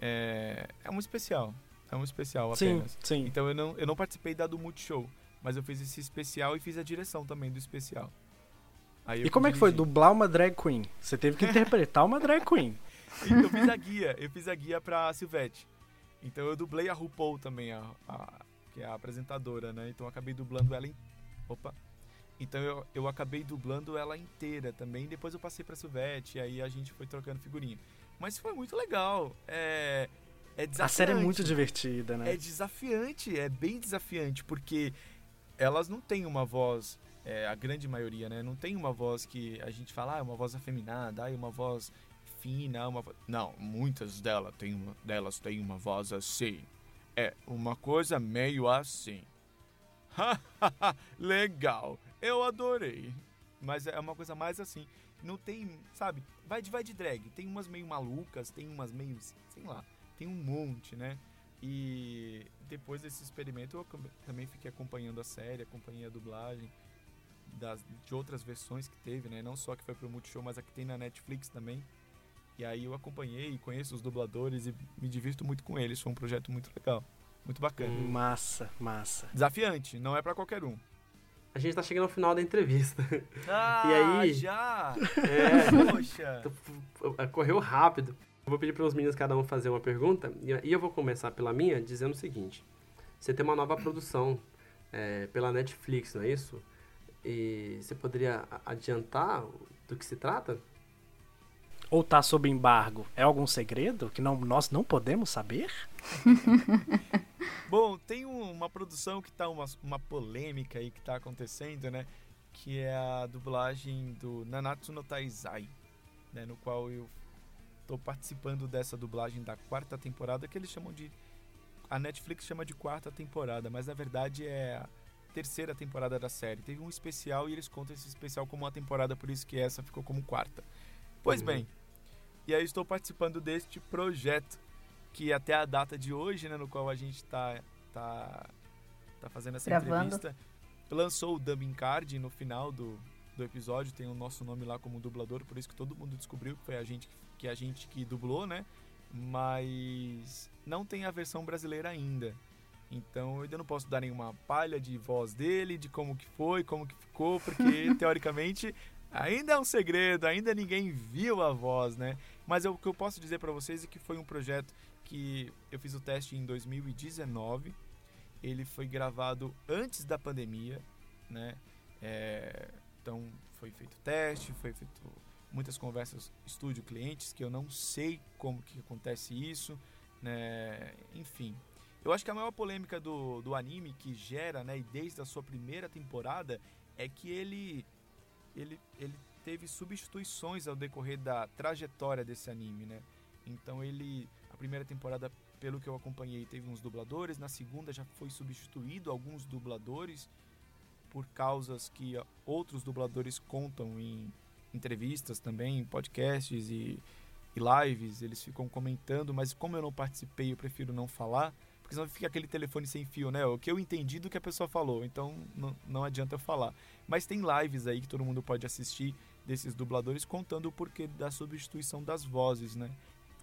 É, é um especial. É um especial sim, apenas. sim. Então eu não, eu não participei da do Multishow. Mas eu fiz esse especial e fiz a direção também do especial. E como é que foi dublar uma drag queen? Você teve que interpretar uma drag queen. Então, eu fiz a guia, eu fiz a guia pra Silvete. Então eu dublei a RuPaul também, a, a- que é a apresentadora, né? Então eu acabei dublando ela em. Opa! Então eu, eu acabei dublando ela inteira também. Depois eu passei pra Silvete, e aí a gente foi trocando figurinha. Mas foi muito legal. É, é desafiante. A série é muito divertida, né? É desafiante, é bem desafiante, porque elas não têm uma voz, é, a grande maioria, né? Não tem uma voz que a gente fala, ah, é uma voz afeminada, ah, uma voz fina, uma. Não, muitas delas têm uma, delas têm uma voz assim. É, uma coisa meio assim. Legal, eu adorei. Mas é uma coisa mais assim. Não tem, sabe? Vai de, vai de drag. Tem umas meio malucas, tem umas meio, sei lá, tem um monte, né? E depois desse experimento eu também fiquei acompanhando a série, acompanhei a dublagem das, de outras versões que teve, né? Não só a que foi pro Multishow, mas a que tem na Netflix também. E aí eu acompanhei, conheço os dubladores e me divirto muito com eles. Foi um projeto muito legal, muito bacana. Massa, massa. Desafiante, não é pra qualquer um. A gente tá chegando ao final da entrevista. Ah, aí? já? É, Poxa. correu rápido. Eu vou pedir para os meninos cada um fazer uma pergunta. E e eu vou começar pela minha, dizendo o seguinte. Você tem uma nova produção é, pela Netflix, não é isso? E você poderia adiantar do que se trata? Ou tá sob embargo? É algum segredo que não, nós não podemos saber? Bom, tem um- uma produção que tá uma, uma polêmica aí que tá acontecendo, né? Que é a dublagem do Nanatsu no Taizai, né? No qual eu tô participando dessa dublagem da quarta temporada, que eles chamam de... A Netflix chama de quarta temporada, mas na verdade é a terceira temporada da série. Teve um especial e eles contam esse especial como uma temporada, por isso que essa ficou como quarta. Pois Uhum. bem, e aí estou participando deste projeto que até a data de hoje, né, no qual a gente tá, tá, tá fazendo essa Gravando. entrevista, lançou o dubbing card no final do, do episódio, tem o nosso nome lá como dublador, por isso que todo mundo descobriu que foi a gente que a gente que dublou, né? Mas não tem a versão brasileira ainda. Então eu ainda não posso dar nenhuma palha de voz dele, de como que foi, como que ficou, porque teoricamente ainda é um segredo, ainda ninguém viu a voz, né? Mas eu- o que eu posso dizer pra vocês é que foi um projeto que eu fiz o teste em 2019. Ele foi gravado antes da pandemia, né? É, então foi feito teste, foi feito muitas conversas estúdio clientes que eu não sei como que acontece isso, né? Enfim, eu acho que a maior polêmica do, do anime que gera, né, e desde a sua primeira temporada, é que ele, ele, ele teve substituições ao decorrer da trajetória desse anime, né? Então ele, a primeira temporada, pelo que eu acompanhei, teve uns dubladores, na segunda já foi substituído alguns dubladores por causas que outros dubladores contam em entrevistas também, em podcasts e, e lives, eles ficam comentando, mas como eu não participei, eu prefiro não falar, porque senão fica aquele telefone sem fio, né? O que eu entendi do que a pessoa falou, então não, adianta eu falar. Mas tem lives aí que todo mundo pode assistir desses dubladores contando o porquê da substituição das vozes, né?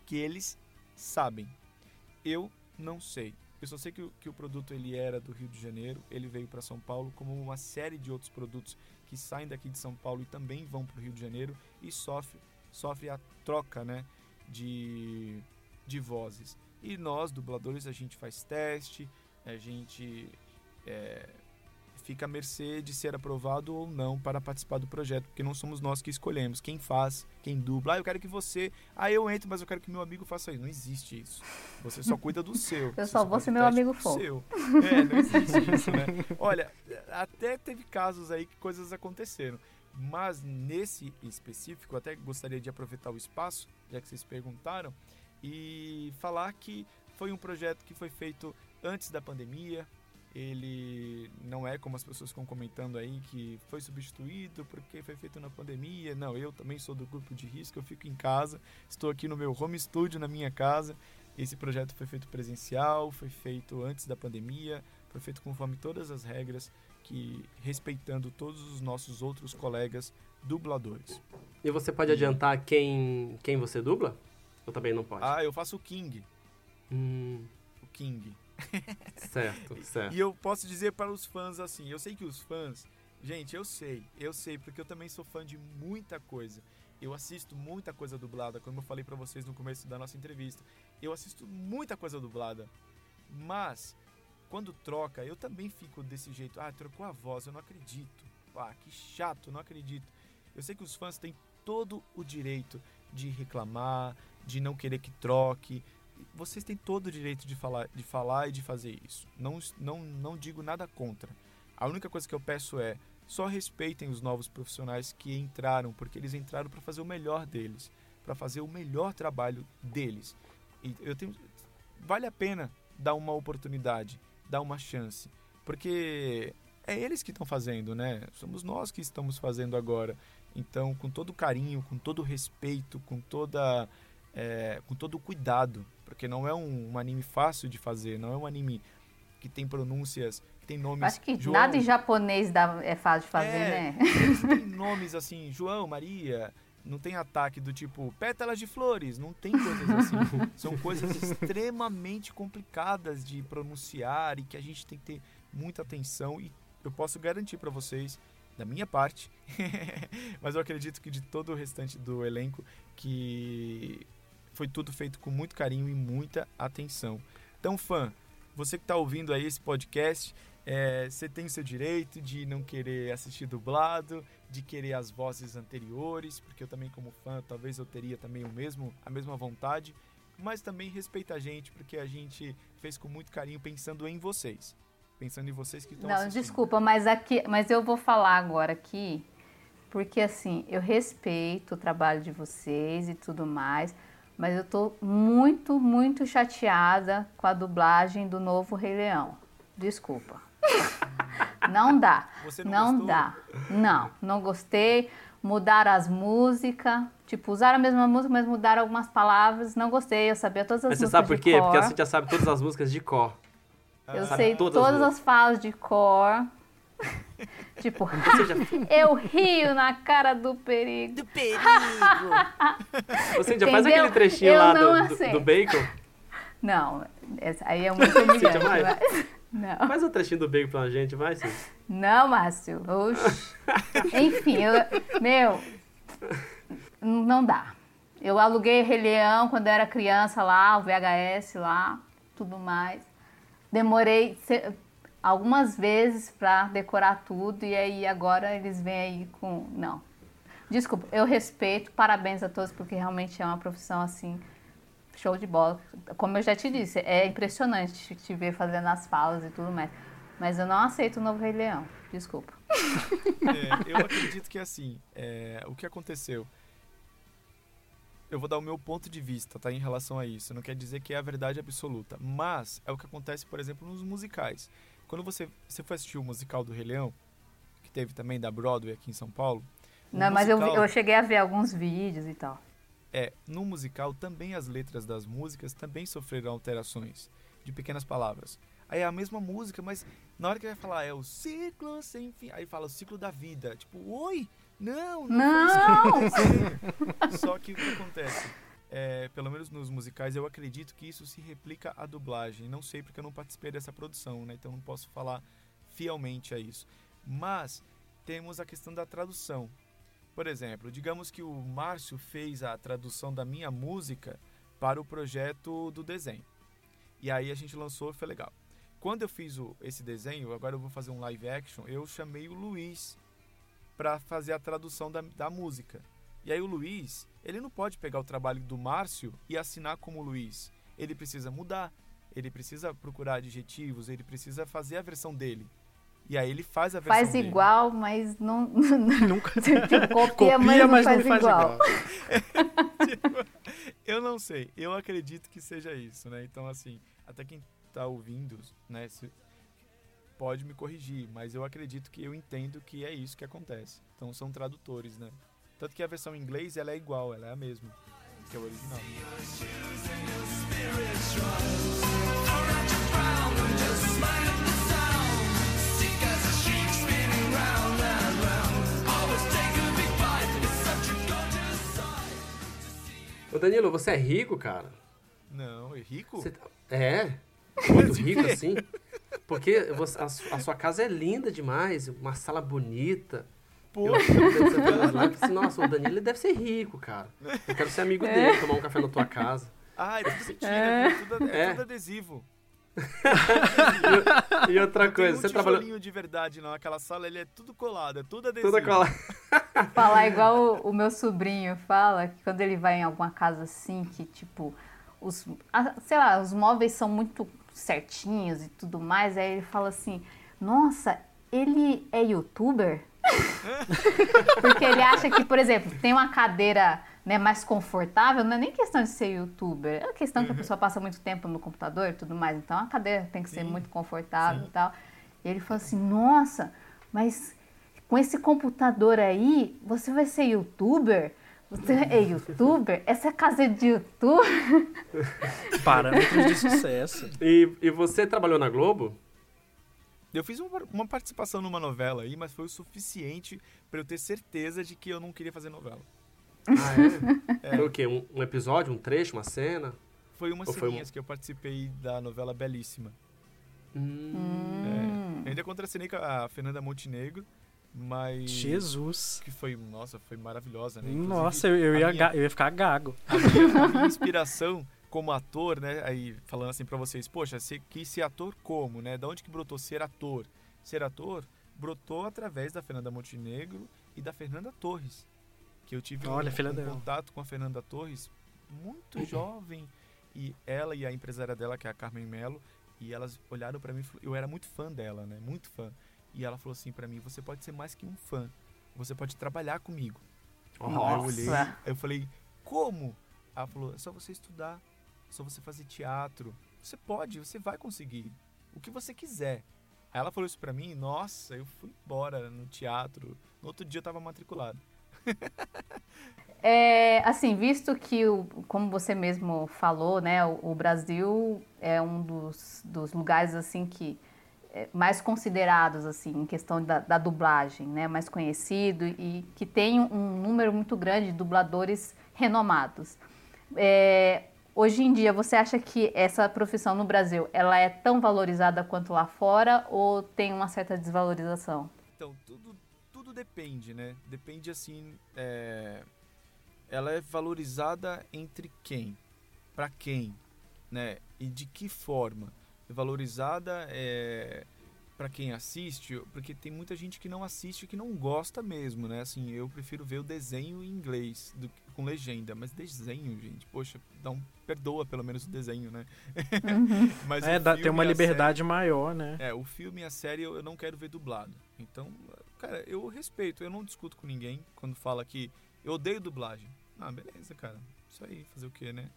Que eles sabem. Eu não sei. Eu só sei que o, que o produto ele era do Rio de Janeiro, ele veio para São Paulo, como uma série de outros produtos que saem daqui de São Paulo e também vão para o Rio de Janeiro e sofre, sofre a troca né, de, de vozes. E nós, dubladores, a gente faz teste, a gente é, fica à mercê de ser aprovado ou não para participar do projeto, porque não somos nós que escolhemos quem faz, quem dubla. Ah, eu quero que você. Ah, eu entro, mas eu quero que meu amigo faça isso. Não existe isso. Você só cuida do seu. Eu Você só vou o meu amigo fofo. seu. É, não existe isso, né? Olha, até teve casos aí que coisas aconteceram. Mas nesse específico, eu até gostaria de aproveitar o espaço, já que vocês perguntaram, e falar que foi um projeto que foi feito antes da pandemia. Ele não é como as pessoas estão comentando aí que foi substituído porque foi feito na pandemia. Não, eu também sou do grupo de risco, eu fico em casa, estou aqui no meu home studio na minha casa. Esse projeto foi feito presencial, foi feito antes da pandemia, foi feito conforme todas as regras que respeitando todos os nossos outros colegas dubladores. E você pode adiantar quem, quem você dubla? Ou também não pode? Ah, eu faço o King, Hum, o King. certo, certo. E eu posso dizer para os fãs assim, eu sei que os fãs, Gente, eu sei, eu sei, porque eu também sou fã de muita coisa. Eu assisto muita coisa dublada, como eu falei pra vocês no começo da nossa entrevista. Eu assisto muita coisa dublada. Mas, quando troca, eu também fico desse jeito. Ah, trocou a voz, eu não acredito. Ah, que chato, não acredito. Eu sei que os fãs têm todo o direito de reclamar, de não querer que troque. Vocês têm todo o direito de falar, de falar e de fazer isso. Não, não, não digo nada contra. A única coisa que eu peço é só respeitem os novos profissionais que entraram, porque eles entraram para fazer o melhor deles, para fazer o melhor trabalho deles. E eu tenho vale a pena dar uma oportunidade, dar uma chance, porque é eles que estão fazendo, né? Somos nós que estamos fazendo agora. Então, com todo carinho, com todo respeito, com toda é, com todo cuidado, porque não é um, um anime fácil de fazer, não é um anime que tem pronúncias, que tem nomes. Acho que João, nada em japonês dá, é fácil de fazer, é, né? Têm nomes assim, João, Maria, não tem ataque do tipo pétalas de flores, não tem coisas assim. São coisas extremamente complicadas de pronunciar e que a gente tem que ter muita atenção e eu posso garantir para vocês da minha parte, mas eu acredito que de todo o restante do elenco que foi tudo feito com muito carinho e muita atenção. Então, fã, você que está ouvindo aí esse podcast, é, você tem o seu direito de não querer assistir dublado, de querer as vozes anteriores, porque eu também como fã, talvez eu teria também o mesmo, a mesma vontade, mas também respeita a gente, porque a gente fez com muito carinho pensando em vocês. Pensando em vocês que estão Não, assistindo. desculpa, mas aqui, mas eu vou falar agora aqui, porque assim, eu respeito o trabalho de vocês e tudo mais, mas eu tô muito, muito chateada com a dublagem do novo Rei Leão. Desculpa. Não dá. Você não não gostou? dá. Não, não gostei. Mudaram as músicas. Tipo, usaram a mesma música, mas mudaram algumas palavras. Não gostei. Eu sabia todas as Mas você músicas sabe por quê? Porque a cor. Cintia sabe todas as músicas de cor. Eu Sabe sei todas todas, as as falas de cor. tipo, Você já, eu rio na cara do perigo. Do perigo. você já faz aquele trechinho Eu lá do, do, bacon? Não, essa aí é muito humilhante. mas- Não, Faz o trechinho do bacon pra gente, vai, sim. não, Márcio. Oxi. Enfim, eu, meu, não dá. Eu aluguei Rei Leão quando eu era criança lá, o VHS lá, tudo mais. Demorei algumas vezes pra decorar tudo e aí agora eles vêm aí com. Não. Desculpa, eu respeito, parabéns a todos, porque realmente é uma profissão assim, show de bola. Como eu já te disse, é impressionante te- te ver fazendo as falas e tudo mais. Mas eu não aceito o novo Rei Leão. Desculpa. É, eu acredito que assim, é, o que aconteceu? Eu vou dar o meu ponto de vista, tá, em relação a isso. Não quer dizer que é a verdade absoluta, mas é o que acontece, por exemplo, nos musicais. Quando você você foi assistir o musical do Rei Leão, que teve também da Broadway aqui em São Paulo, Não, mas eu, musical- eu cheguei a ver alguns vídeos e tal. É, no musical também as letras das músicas também sofreram alterações de pequenas palavras. Aí é a mesma música, mas na hora que vai falar é o ciclo sem fim, aí fala o ciclo da vida. Tipo, oi, não, não, aconteceu. Só que o que acontece? É, pelo menos nos musicais, eu acredito que isso se replica à dublagem. Não sei porque eu não participei dessa produção, né? Então não posso falar fielmente a isso. Mas temos a questão da tradução. Por exemplo, digamos que o Márcio fez a tradução da minha música para o projeto do desenho. E aí a gente lançou foi legal. Quando eu fiz o, esse desenho, agora eu vou fazer um live action, eu chamei o Luiz para fazer a tradução da, da música. E aí o Luiz, ele não pode pegar o trabalho do Márcio e assinar como Luiz. Ele precisa mudar, ele precisa procurar adjetivos, ele precisa fazer a versão dele. E aí ele faz a versão Faz dele. igual, mas não. Nunca Tipo, copia, copia, mas não mas faz, não faz igual. igual. Eu não sei, eu acredito que seja isso, né? Então, assim, até quem tá ouvindo, né, se- pode me corrigir, mas eu acredito que eu entendo que é isso que acontece. Então, são tradutores, né? Tanto que a versão em inglês, ela é igual, ela é a mesma, que é o original. Ô Danilo, você é rico, cara? Não, é rico? Você tá- É? Muito rico assim? Porque você- a, a sua casa é linda demais, uma sala bonita. Pô, Eu, pensei assim, nossa, o Danilo deve ser rico, cara. Eu quero ser amigo dele, tomar um café na tua casa. ah, é tudo mentira, viu? Tudo, é, É. tudo adesivo. E outra coisa, tem um você trabalhou de verdade, não. Aquela sala, ele é tudo colado, é tudo adesivo. toda cola. Falar igual o, o meu sobrinho fala, que quando ele vai em alguma casa assim, que tipo, os, a- sei lá, os móveis são muito certinhos e tudo mais, aí ele fala assim, nossa, ele é youtuber? Porque ele acha que, por exemplo, tem uma cadeira né, mais confortável, não é nem questão de ser youtuber, é questão que a pessoa passa muito tempo no computador e tudo mais, então a cadeira tem que ser Sim. muito confortável Sim. e tal. E ele fala assim, nossa, mas com esse computador aí, você vai ser youtuber? Você é youtuber? Essa é casa de youtuber? Parâmetros de sucesso. E, e você trabalhou na Globo? Eu fiz uma, uma participação numa novela aí, mas foi o suficiente pra eu ter certeza de que eu não queria fazer novela. Ah, é? É. Foi o quê? Um, um episódio, um trecho, uma cena? Foi umas Ou foi um- que eu participei da novela Belíssima. Hum. É. Eu ainda contracenei com a Fernanda Montenegro, mas... Jesus. Que foi, nossa, foi maravilhosa, né? Inclusive, Nossa, eu, eu a ia, minha- ga- eu ia ficar gago. a minha, a minha inspiração como ator, né? Aí falando assim pra vocês, poxa, você quis ser ator como, né? Da onde que brotou ser ator? Ser ator brotou através da Fernanda Montenegro e da Fernanda Torres. Que eu tive Olha, um, um dela. contato com a Fernanda Torres muito jovem. E ela e a empresária dela, que é a Carmen Mello, e elas olharam pra mim, eu era muito fã dela, né? Muito fã. E ela falou assim pra mim, você pode ser mais que um fã. Você pode trabalhar comigo. Aí eu olhei, Nossa. aí eu falei, como? Ela falou, é só você estudar, é só você fazer teatro. Você pode, você vai conseguir. O que você quiser. Aí ela falou isso pra mim, nossa, eu fui embora no teatro. No outro dia eu tava matriculado. É, assim, visto que, o, como você mesmo falou, né, o, o Brasil é um dos, dos lugares, assim, que é, mais considerados, assim, em questão da, da dublagem, né, mais conhecido e que tem um número muito grande de dubladores renomados. É, hoje em dia, você acha que essa profissão no Brasil, ela é tão valorizada quanto lá fora ou tem uma certa desvalorização? Então, tudo, tudo depende, né? Depende assim. é, Ela é valorizada entre quem? Pra quem? Né? E de que forma? É valorizada é, para quem assiste, porque tem muita gente que não assiste que não gosta mesmo, né? Assim, eu prefiro ver o desenho em inglês do, que- com legenda, mas desenho, gente, poxa, dá um, perdoa pelo menos o desenho, né? mas É, dá, tem uma liberdade maior, né? é, o filme e a série eu, eu não quero ver dublado. Então, cara, eu respeito, eu não discuto com ninguém quando fala que eu odeio dublagem. Ah, beleza, cara. Isso aí, fazer o quê, né?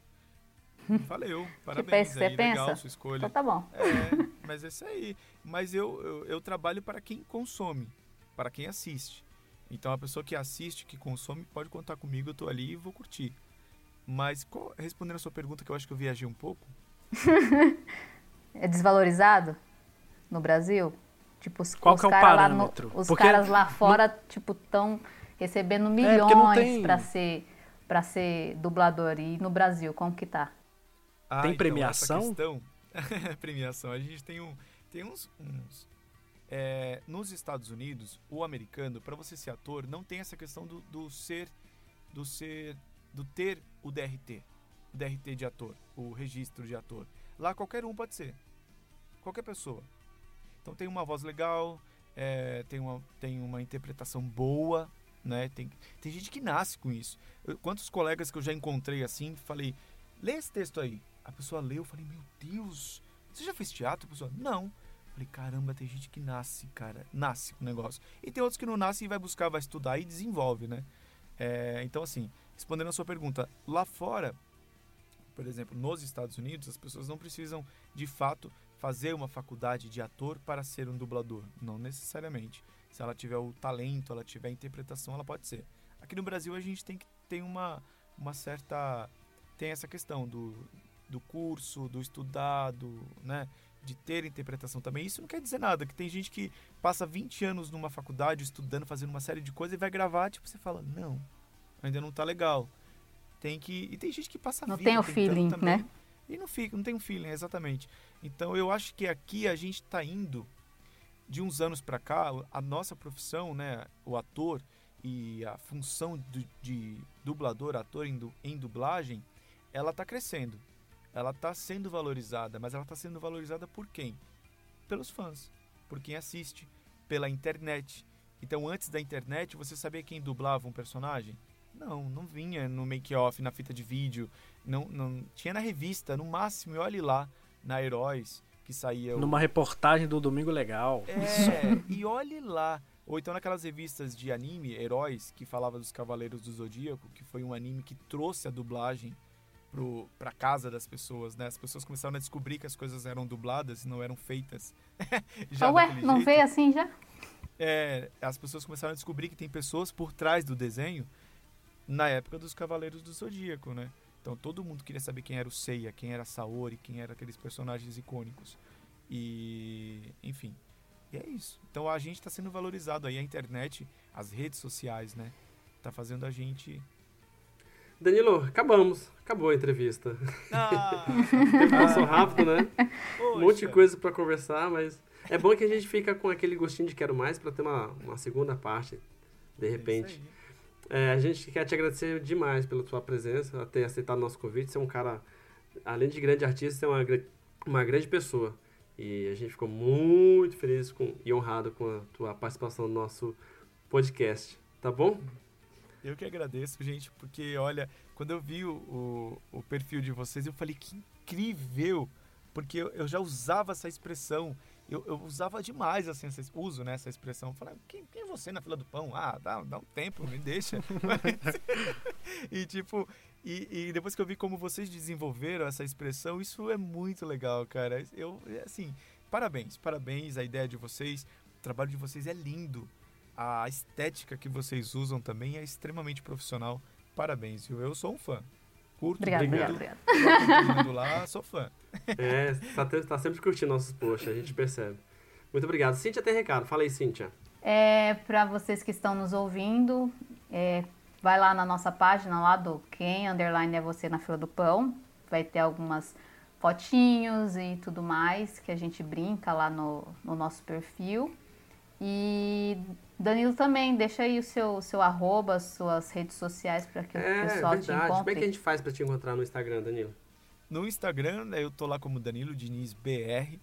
Valeu, parabéns pensa- aí, legal pensa? sua escolha. Então tá bom. É, mas é isso aí. Mas eu, eu, eu trabalho para quem consome, para quem assiste. Então a pessoa que assiste, que consome, pode contar comigo, eu tô ali e vou curtir. Mas qual- respondendo a sua pergunta, que eu acho que eu viajei um pouco, É desvalorizado no Brasil? Tipo, os, Qual os que é o cara lá no- parâmetro? os Porque caras lá fora, tipo, estão recebendo porque não milhões tem- pra ser para ser dublador. E no Brasil, como que tá? Ah, Tem então, premiação? questão, premiação. A gente tem, um, tem uns. uns- é, nos Estados Unidos, o americano, para você ser ator, não tem essa questão do, do ser. Do ser. Do ter o DRT. O DRT de ator. O registro de ator. Lá qualquer um pode ser. Qualquer pessoa. Então tem uma voz legal, é, tem, uma, tem uma interpretação boa, né? Tem, tem gente que nasce com isso. Eu- quantos colegas que eu já encontrei assim, falei, lê esse texto aí. A pessoa leu, eu falei, meu Deus, você já fez teatro? A pessoa, não. Falei, caramba, tem gente que nasce, cara, nasce com o negócio. E tem outros que não nascem e vai buscar, vai estudar e desenvolve, né? É, então, assim, respondendo a sua pergunta, lá fora, por exemplo, nos Estados Unidos, as pessoas não precisam, de fato, fazer uma faculdade de ator para ser um dublador. Não necessariamente. Se ela tiver o talento, ela tiver a interpretação, ela pode ser. Aqui no Brasil a gente tem que tem uma, uma certa tem essa questão do, do curso, do estudar, do, né, de ter interpretação também. Isso não quer dizer nada, que tem gente que passa 20 anos numa faculdade estudando, fazendo uma série de coisas e vai gravar, tipo, você fala, não, ainda não tá legal. Tem que e tem gente que passa Não vida tem o feeling, também. né? E não fica, não tem um feeling, exatamente. Então eu acho que aqui a gente está indo de uns anos para cá, a nossa profissão, né, o ator e a função do- de dublador, ator em, em dublagem, ela está crescendo. Ela está sendo valorizada, mas ela está sendo valorizada por quem? Pelos fãs, por quem assiste, pela internet. Então, antes da internet, você sabia quem dublava um personagem? Não, não vinha no make-off, na fita de vídeo, não, não tinha na revista, no máximo, e olhe lá, na Heróis, que saía o- Numa reportagem do Domingo Legal. é, e olhe lá. Ou então naquelas revistas de anime, Heróis, que falava dos Cavaleiros do Zodíaco, que foi um anime que trouxe a dublagem pro, pra casa das pessoas, né? As pessoas começaram a descobrir que as coisas eram dubladas e não eram feitas. já Ué, não jeito. veio assim já? É, as pessoas começaram a descobrir que tem pessoas por trás do desenho na época dos Cavaleiros do Zodíaco, né? Então todo mundo queria saber quem era o Seiya, quem era Saori, quem eram aqueles personagens icônicos. E, enfim, e é isso. Então a gente está sendo valorizado aí, a internet, as redes sociais, né? Tá fazendo a gente... Danilo, acabamos. Acabou a entrevista. Ah, Passou rápido, né? Um monte de poxa. coisa pra conversar, mas é bom que a gente fica com aquele gostinho de quero mais pra ter uma, uma segunda parte, de É repente. É, a gente quer te agradecer demais pela sua presença, ter aceitado o nosso convite. Você é um cara, além de grande artista, você é uma, uma grande pessoa. E a gente ficou muito feliz com, e honrado com a tua participação no nosso podcast. Tá bom? Eu que agradeço, gente, porque olha, quando eu vi o, o, o perfil de vocês, eu falei que incrível, porque eu, eu já usava essa expressão, eu, eu usava demais, assim, essa, uso né, essa expressão. "Ah, quem, quem é você na fila do pão? Ah, dá, dá um tempo, me deixa. e tipo, e, e depois que eu vi como vocês desenvolveram essa expressão, isso é muito legal, cara. Eu, assim, parabéns, parabéns, a ideia de vocês, o trabalho de vocês é lindo a estética que vocês usam também é extremamente profissional. Parabéns, viu? Eu sou um fã. Curto Obrigado, Obrigado. obrigado, obrigado. lá, sou fã. É, tá, tá sempre curtindo nossos posts, a gente percebe. Muito obrigado. Cíntia tem recado. Fala aí, Cíntia. É, para vocês que estão nos ouvindo, é, vai lá na nossa página lá do Quem Underline é Você na Fila do Pão. Vai ter algumas fotinhos e tudo mais que a gente brinca lá no, no nosso perfil. E Danilo também, deixa aí o seu, seu arroba, suas redes sociais para que É, o pessoal te verdade. Como é encontre. que a gente faz pra te encontrar no Instagram, Danilo? No Instagram, né, eu tô lá como Danilo Diniz BR.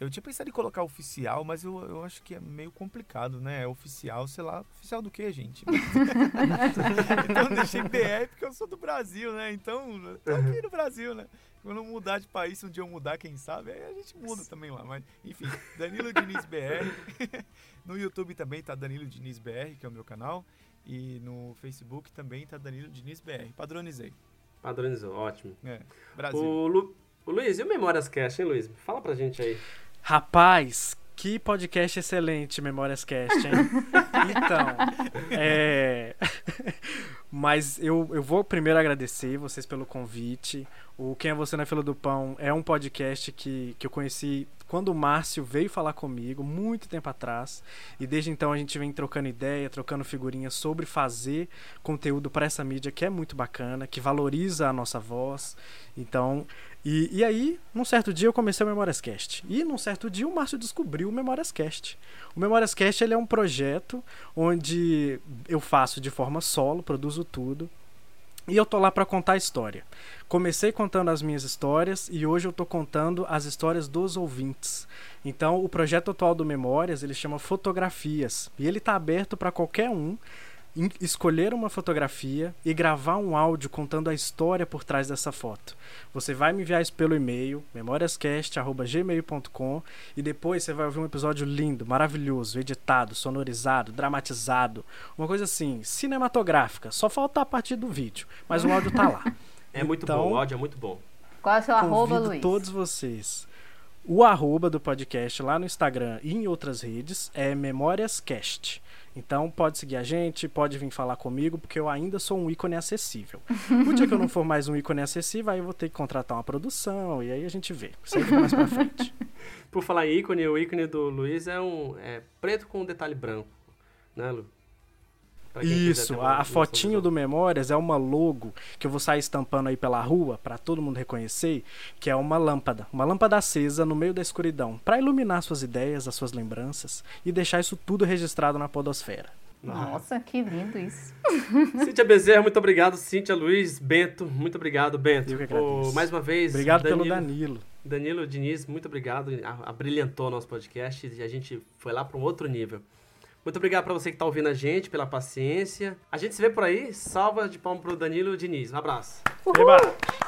Eu tinha pensado em colocar oficial, mas eu, eu acho que é meio complicado, né? É oficial, sei lá, oficial do que, gente? então eu deixei BR porque eu sou do Brasil, né? Então, eu tô aqui no Brasil, né? Quando eu mudar de país, se um dia eu mudar, quem sabe, aí a gente muda também lá. Mas, enfim, Danilo Diniz BR. no YouTube também tá Danilo Diniz BR, que é o meu canal. E no Facebook também tá Danilo Diniz BR. Padronizei. Padronizou, ótimo. É, Brasil. O, Lu... o Luiz, e o Memórias Cast, hein, Luiz? Fala pra gente aí. Rapaz, que podcast excelente, Memórias Cast, hein? então, é... Mas eu, eu vou primeiro agradecer vocês pelo convite. O Quem é Você na Fila do Pão é um podcast que, que eu conheci quando o Márcio veio falar comigo, muito tempo atrás. E desde então a gente vem trocando ideia, trocando figurinhas sobre fazer conteúdo para essa mídia que é muito bacana, que valoriza a nossa voz. Então, e, e aí, num certo dia eu comecei o Memórias Cast. E num certo dia o Márcio descobriu o Memórias Cast. O Memórias Cast ele é um projeto onde eu faço de forma solo, produzo tudo. E eu tô lá para contar a história. Comecei contando as minhas histórias e hoje eu tô contando as histórias dos ouvintes. Então, o projeto atual do Memórias, ele chama Fotografias, e ele tá aberto para qualquer um escolher uma fotografia e gravar um áudio contando a história por trás dessa foto. Você vai me enviar isso pelo e-mail, memoriascast.gmail.com e depois você vai ouvir um episódio lindo, maravilhoso, editado, sonorizado, dramatizado, uma coisa assim, cinematográfica. Só falta a partir do vídeo, mas o áudio tá lá. É muito Então- bom, o áudio é muito bom. Qual é o seu arroba, Luiz? todos vocês. O arroba do podcast lá no Instagram e em outras redes é memóriascast. Então pode seguir a gente, pode vir falar comigo, porque eu ainda sou um ícone acessível. O dia que eu não for mais um ícone acessível, aí eu vou ter que contratar uma produção, e aí a gente vê. Isso aí mais pra frente. Por falar em ícone, o ícone do Luiz é um é preto com um detalhe branco, né, Lu? Isso, a, a fotinho do Memórias é uma logo que eu vou sair estampando aí pela rua pra todo mundo reconhecer, que é uma lâmpada, uma lâmpada acesa no meio da escuridão, pra iluminar suas ideias, as suas lembranças e deixar isso tudo registrado na podosfera. Nossa, que lindo isso. Cíntia Bezerra, muito obrigado. Cíntia Luiz, Bento, muito obrigado, Bento. Eu que agradeço. Ô, mais uma vez, Obrigado pelo Danilo- Danilo. Danilo Diniz, muito obrigado. A- Abrilhantou nosso podcast e a gente foi lá para um outro nível. Muito obrigado para você que está ouvindo a gente, pela paciência. A gente se vê por aí. Salva de palmo pro Danilo Diniz. Um abraço. Eba!